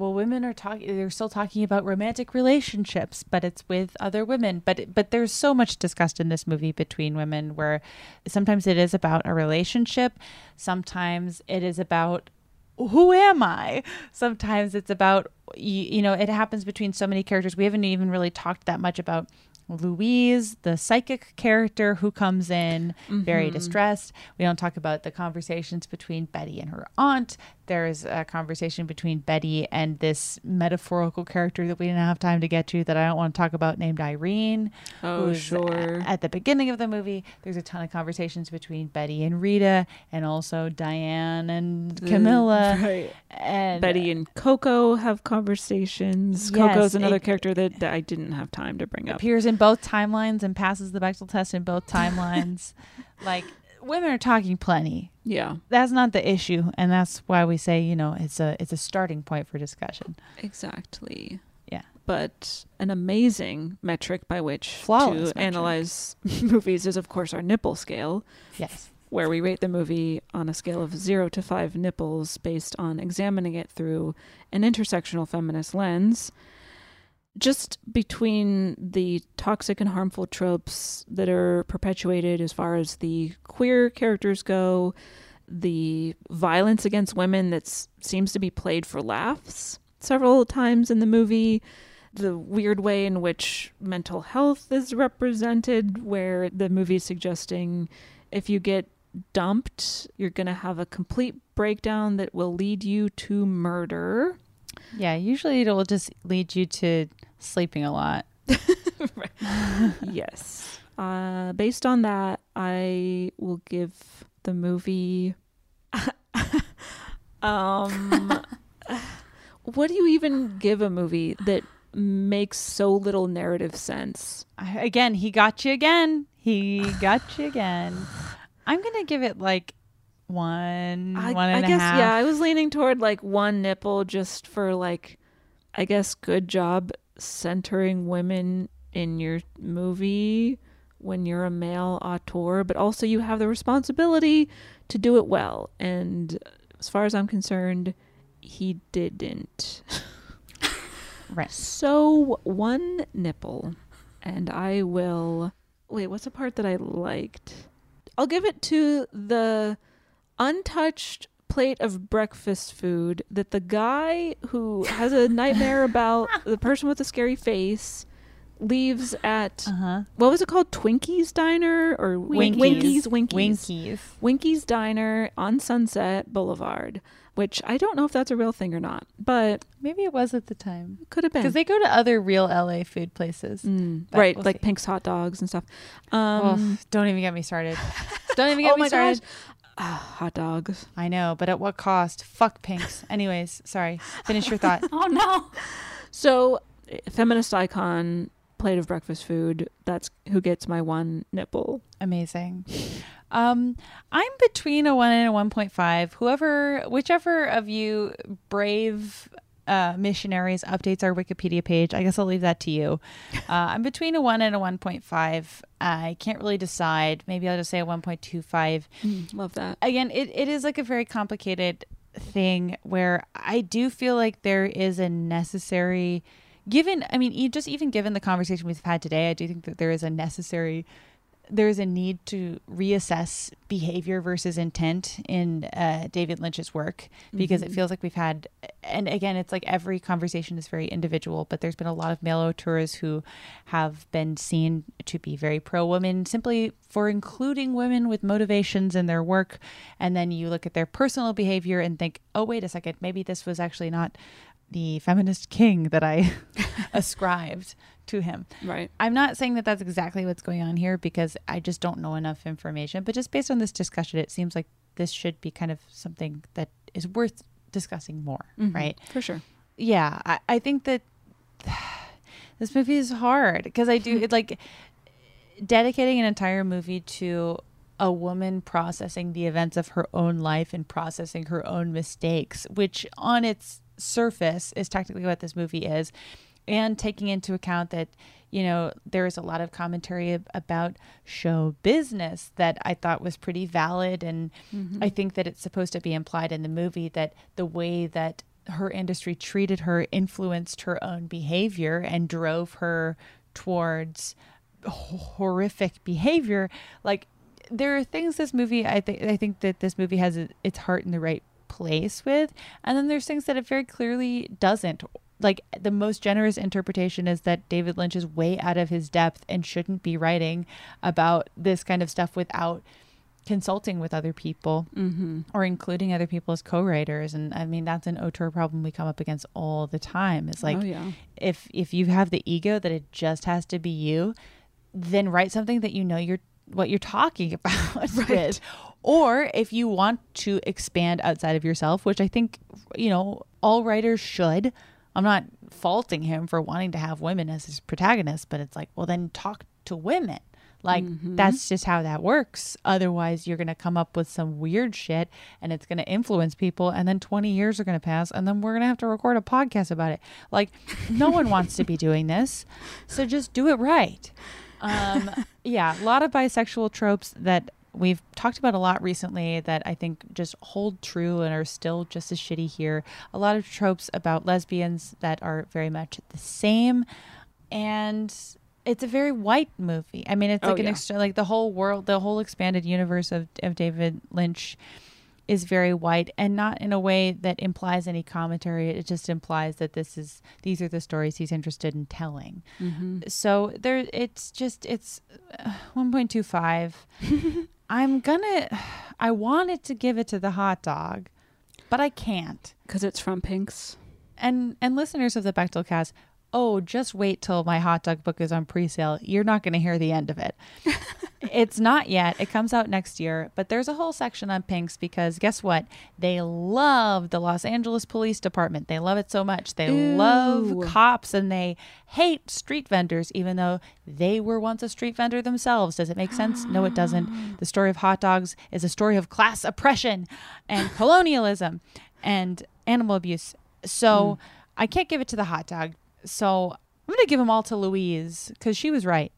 well women are talking they're still talking about romantic relationships but it's with other women but but there's so much discussed in this movie between women where sometimes it is about a relationship sometimes it is about who am I? Sometimes it's about, you, you know, it happens between so many characters. We haven't even really talked that much about Louise, the psychic character who comes in very Mhm. distressed. We don't talk about the conversations between Betty and her aunt there's a conversation between Betty and this metaphorical character that we didn't have time to get to that I don't want to talk about named Irene. Oh, sure. At the beginning of the movie, there's a ton of conversations between Betty and Rita and also Diane and Camilla. right. And Betty and Coco have conversations. Yes, Coco's another it- character that, that I didn't have time to bring up. appears in both timelines and passes the Bechdel test in both timelines. like women are talking plenty. Yeah. That's not the issue, and that's why we say you know it's a it's a starting point for discussion. Exactly. Yeah. But an amazing metric by which Flawless to metric. analyze movies is, of course, our nipple scale. Yes. Where we rate the movie on a scale of zero to five nipples based on examining it through an intersectional feminist lens. Just between the toxic and harmful tropes that are perpetuated as far as the queer characters go, the violence against women that seems to be played for laughs several times in the movie, the weird way in which mental health is represented, where the movie is suggesting if you get dumped, you're going to have a complete breakdown that will lead you to murder. Yeah, usually it will just lead you to sleeping a lot. yes. Uh, based on that, I will give the movie. um, what do you even give a movie that makes so little narrative sense? I- Again, he got you again. He got you again. I'm gonna give it like one, I, one and I guess half. yeah, I was leaning toward like one nipple just for like, I guess good job centering women in your movie when you're a male auteur, but also you have the responsibility to do it well. And as far as I'm concerned, he didn't. right. So one nipple, and I will. Wait, what's the part that I liked? I'll give it to the untouched plate of breakfast food that the guy who has a nightmare about the person with the scary face leaves at Uh-huh. what was it called Twinkies Diner or Win- Winkies. Winkies Winkies Winkies. Winkies Diner on Sunset Boulevard which I don't know if that's a real thing or not but maybe it was at the time could have been because they go to other real LA food places, Mm, right we'll like see. Pink's hot dogs and stuff Oh, um don't even get me started. Don't even get Oh me started. gosh. Ah, hot dogs. I know, but at what cost? Fuck pinks. Anyways, sorry. Finish your thought. Oh no. So, eh, feminist icon, plate of breakfast food. That's who gets my one nipple. Amazing. Um, I'm between a one and a one point five. Whoever, whichever of you brave uh, missionaries updates our Wikipedia page, I guess I'll leave that to you. Uh, I'm between a one and a one point five. I can't really decide. Maybe I'll just say a one point two five. love that. Again, it, it is like a very complicated thing where I do feel like there is a necessary given i mean just even given the conversation we've had today i do think that there is a necessary there is a need to reassess behavior versus intent in uh, David Lynch's work because it Mhm. feels like we've had, and again, it's like every conversation is very individual, but there's been a lot of male auteurs who have been seen to be very pro women simply for including women with motivations in their work. And then you look at their personal behavior and think, oh, wait a second, maybe this was actually not the feminist king that I ascribed to him. Right. I'm not saying that that's exactly what's going on here because I just don't know enough information. But just based on this discussion, it seems like this should be kind of something that is worth discussing more, Mhm, right? For sure. Yeah, I, I think that this movie is hard because I do it like dedicating an entire movie to a woman processing the events of her own life and processing her own mistakes, which on its surface is technically what this movie is, and taking into account that, you know, there is a lot of commentary ab- about show business that I thought was pretty valid. And Mhm. I think that it's supposed to be implied in the movie that the way that her industry treated her influenced her own behavior and drove her towards horrific behavior like there are things this movie i think i think that this movie has its heart in the right place with and then there's things that it very clearly doesn't like the most generous interpretation is that david lynch is way out of his depth and shouldn't be writing about this kind of stuff without consulting with other people Mhm. or including other people as co-writers and i mean that's an auteur problem we come up against all the time it's like Oh, yeah. if if you have the ego that it just has to be you then write something that you know you're what you're talking about with or if you want to expand outside of yourself which i think you know all writers should i'm not faulting him for wanting to have women as his protagonists but it's like well then talk to women. Like Mhm. that's just how that works. Otherwise you're going to come up with some weird shit and it's going to influence people and then 20 years are going to pass and then we're going to have to record a podcast about it. Like no one wants to be doing this so just do it right. Um yeah a lot of bisexual tropes that we've talked about a lot recently that i think just hold true and are still just as shitty here a lot of tropes about lesbians that are very much the same and it's a very white movie. I mean, it's Oh, like an yeah. extra, like the whole world, the whole expanded universe of of David Lynch is very white, and not in a way that implies any commentary. It just implies that this is these are the stories he's interested in telling. Mhm. So there, it's just it's one point two five. I'm gonna, I wanted to give it to the hot dog, but I can't because it's from Pink's. and and listeners of the Bechdel cast, oh, just wait till my hot dog book is on pre-sale. You're not going to hear the end of it. it's not yet. It comes out next year, but there's a whole section on Pinks because guess what? They love the Los Angeles Police Department. They love it so much. They love cops and they hate street vendors even though they were once a street vendor themselves. Does it make sense? No, it doesn't. The story of hot dogs is a story of class oppression and colonialism and animal abuse. So mm. I can't give it to the hot dog. So I'm going to give them all to Louise because she was right.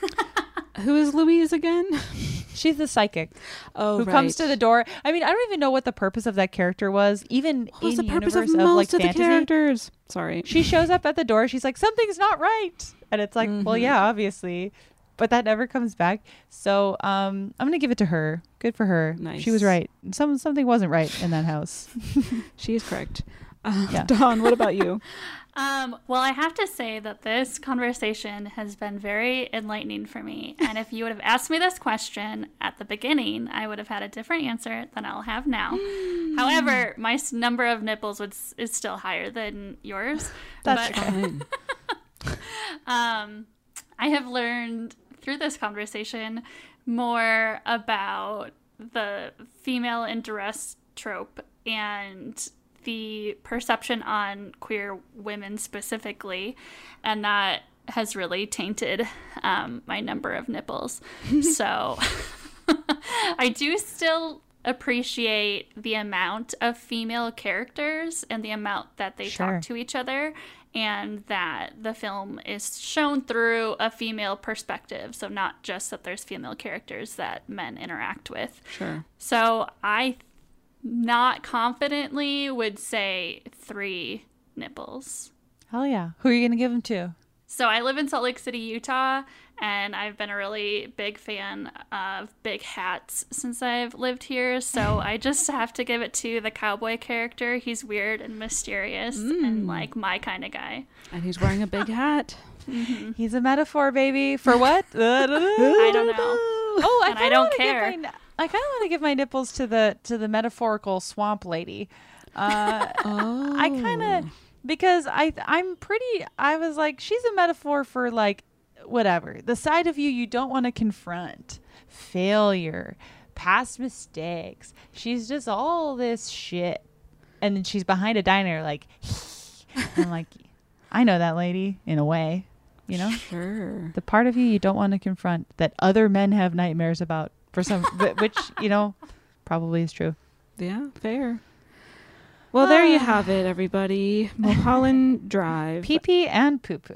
Who is Louise again? She's the psychic. Oh, who comes to the door. I mean, I don't even know what the purpose of that character was. Even What was in the purpose of universe most like of the fantasy, characters? Sorry. She shows up at the door. She's like, something's not right, and it's like, well, Mhm. yeah, obviously, but that never comes back. So um, I'm gonna give it to her. Good for her. She was right. Some something wasn't right in that house. she is correct. Uh, Yeah. Dawn, what about you? Um, well, I have to say that this conversation has been very enlightening for me. And if you would have asked me this question at the beginning, I would have had a different answer than I'll have now. However, my s- number of nipples would, s- is still higher than yours. That's but, Fine. um, I have learned through this conversation more about the female in duress trope and the perception on queer women specifically, and that has really tainted um, my number of nipples. so I do still appreciate the amount of female characters and the amount that they Sure. talk to each other and that the film is shown through a female perspective so not just that there's female characters that men interact with Sure. so i not confidently would say three nipples Hell yeah. Who are you gonna give them to? so I live in Salt Lake City, Utah, and I've been a really big fan of big hats since I've lived here. So I just have to give it to the cowboy character. He's weird and mysterious and mm. like my kind of guy. And he's wearing a big hat. Mm-hmm. He's a metaphor, baby. For what? I don't know. Oh, I And I don't care. my- I kind of want to give my nipples to the to the metaphorical swamp lady. Uh, Oh. I kind of because I I'm pretty. I was like, she's a metaphor for like whatever the side of you you don't want to confront, failure, past mistakes. She's just all this shit, and then she's behind a diner like. I'm like, I know that lady in a way, you know. Sure. The part of you you don't want to confront that other men have nightmares about for some, which you know, probably is true. Yeah, fair. Well, there you have it, everybody. Mulholland Drive. Pee pee and poo poo.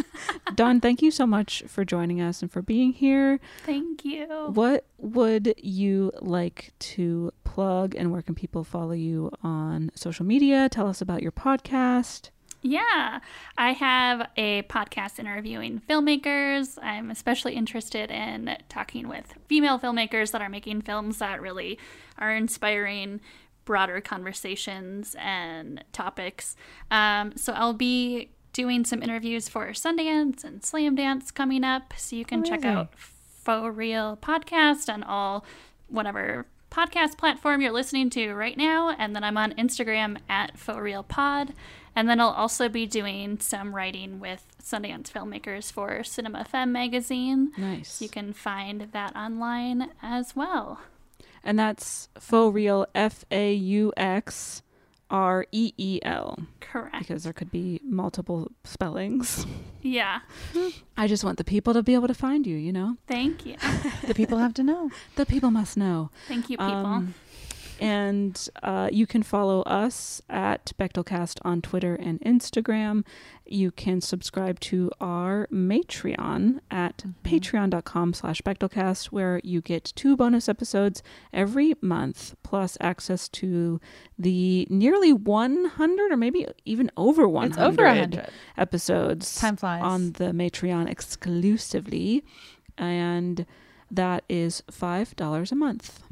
Dawn, thank you so much for joining us and for being here. Thank you. What would you like to plug and where can people follow you on social media? Tell us about your podcast. Yeah, I have a podcast interviewing filmmakers. I'm especially interested in talking with female filmmakers that are making films that really are inspiring broader conversations and topics. Um, so I'll be doing some interviews for Sundance and Slamdance coming up. So you can check out Faux Real Podcast on all whatever podcast platform you're listening to right now. And then I'm on Instagram at FauxRealPod. And then I'll also be doing some writing with Sundance filmmakers for Cinema Femme magazine. Nice. You can find that online as well. And that's faux real, F A U X R E E L. Correct. Because there could be multiple spellings. Yeah. I just want the people to be able to find you, you know? Thank you. the people have to know. The people must know. Thank you, people. Um, and uh, you can follow us at Bechdelcast on Twitter and Instagram. You can subscribe to our Matreon at patreon.com slash Bechdelcast, where you get two bonus episodes every month, plus access to the nearly 100 or maybe even over 100, It's over 100. episodes Time flies. on the Matreon exclusively. And that is $5 a month.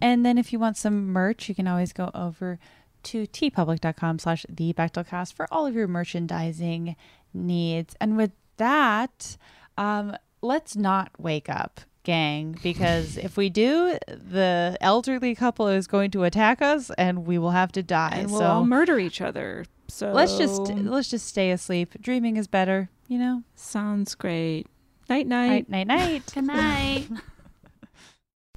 And then if you want some merch, you can always go over to teepublic.com slash the Bechdelcast for all of your merchandising needs. And with that, um, let's not wake up, gang, because if we do, the elderly couple is going to attack us and we will have to die. And we'll so all murder each other. So let's just let's just stay asleep. Dreaming is better, you know? Sounds great. Night night. Night night night. Good night.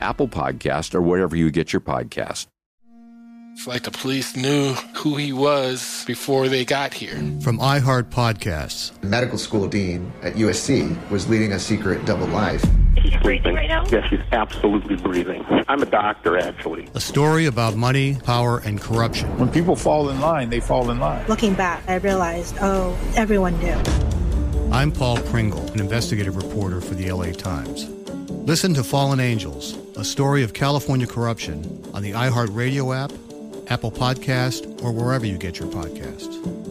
Apple Podcast, or wherever you get your podcast. It's like the police knew who he was before they got here. From iHeart Podcasts. Medical school dean at USC was leading a secret double life. She's breathing right now? Yes, she's absolutely breathing. I'm a doctor, actually. A story about money, power, and corruption. When people fall in line, they fall in line. Looking back, I realized, oh, everyone knew. I'm Paul Pringle, an investigative reporter for the LA Times. Listen to Fallen Angels, a story of California corruption on the iHeartRadio app, Apple Podcast, or wherever you get your podcasts.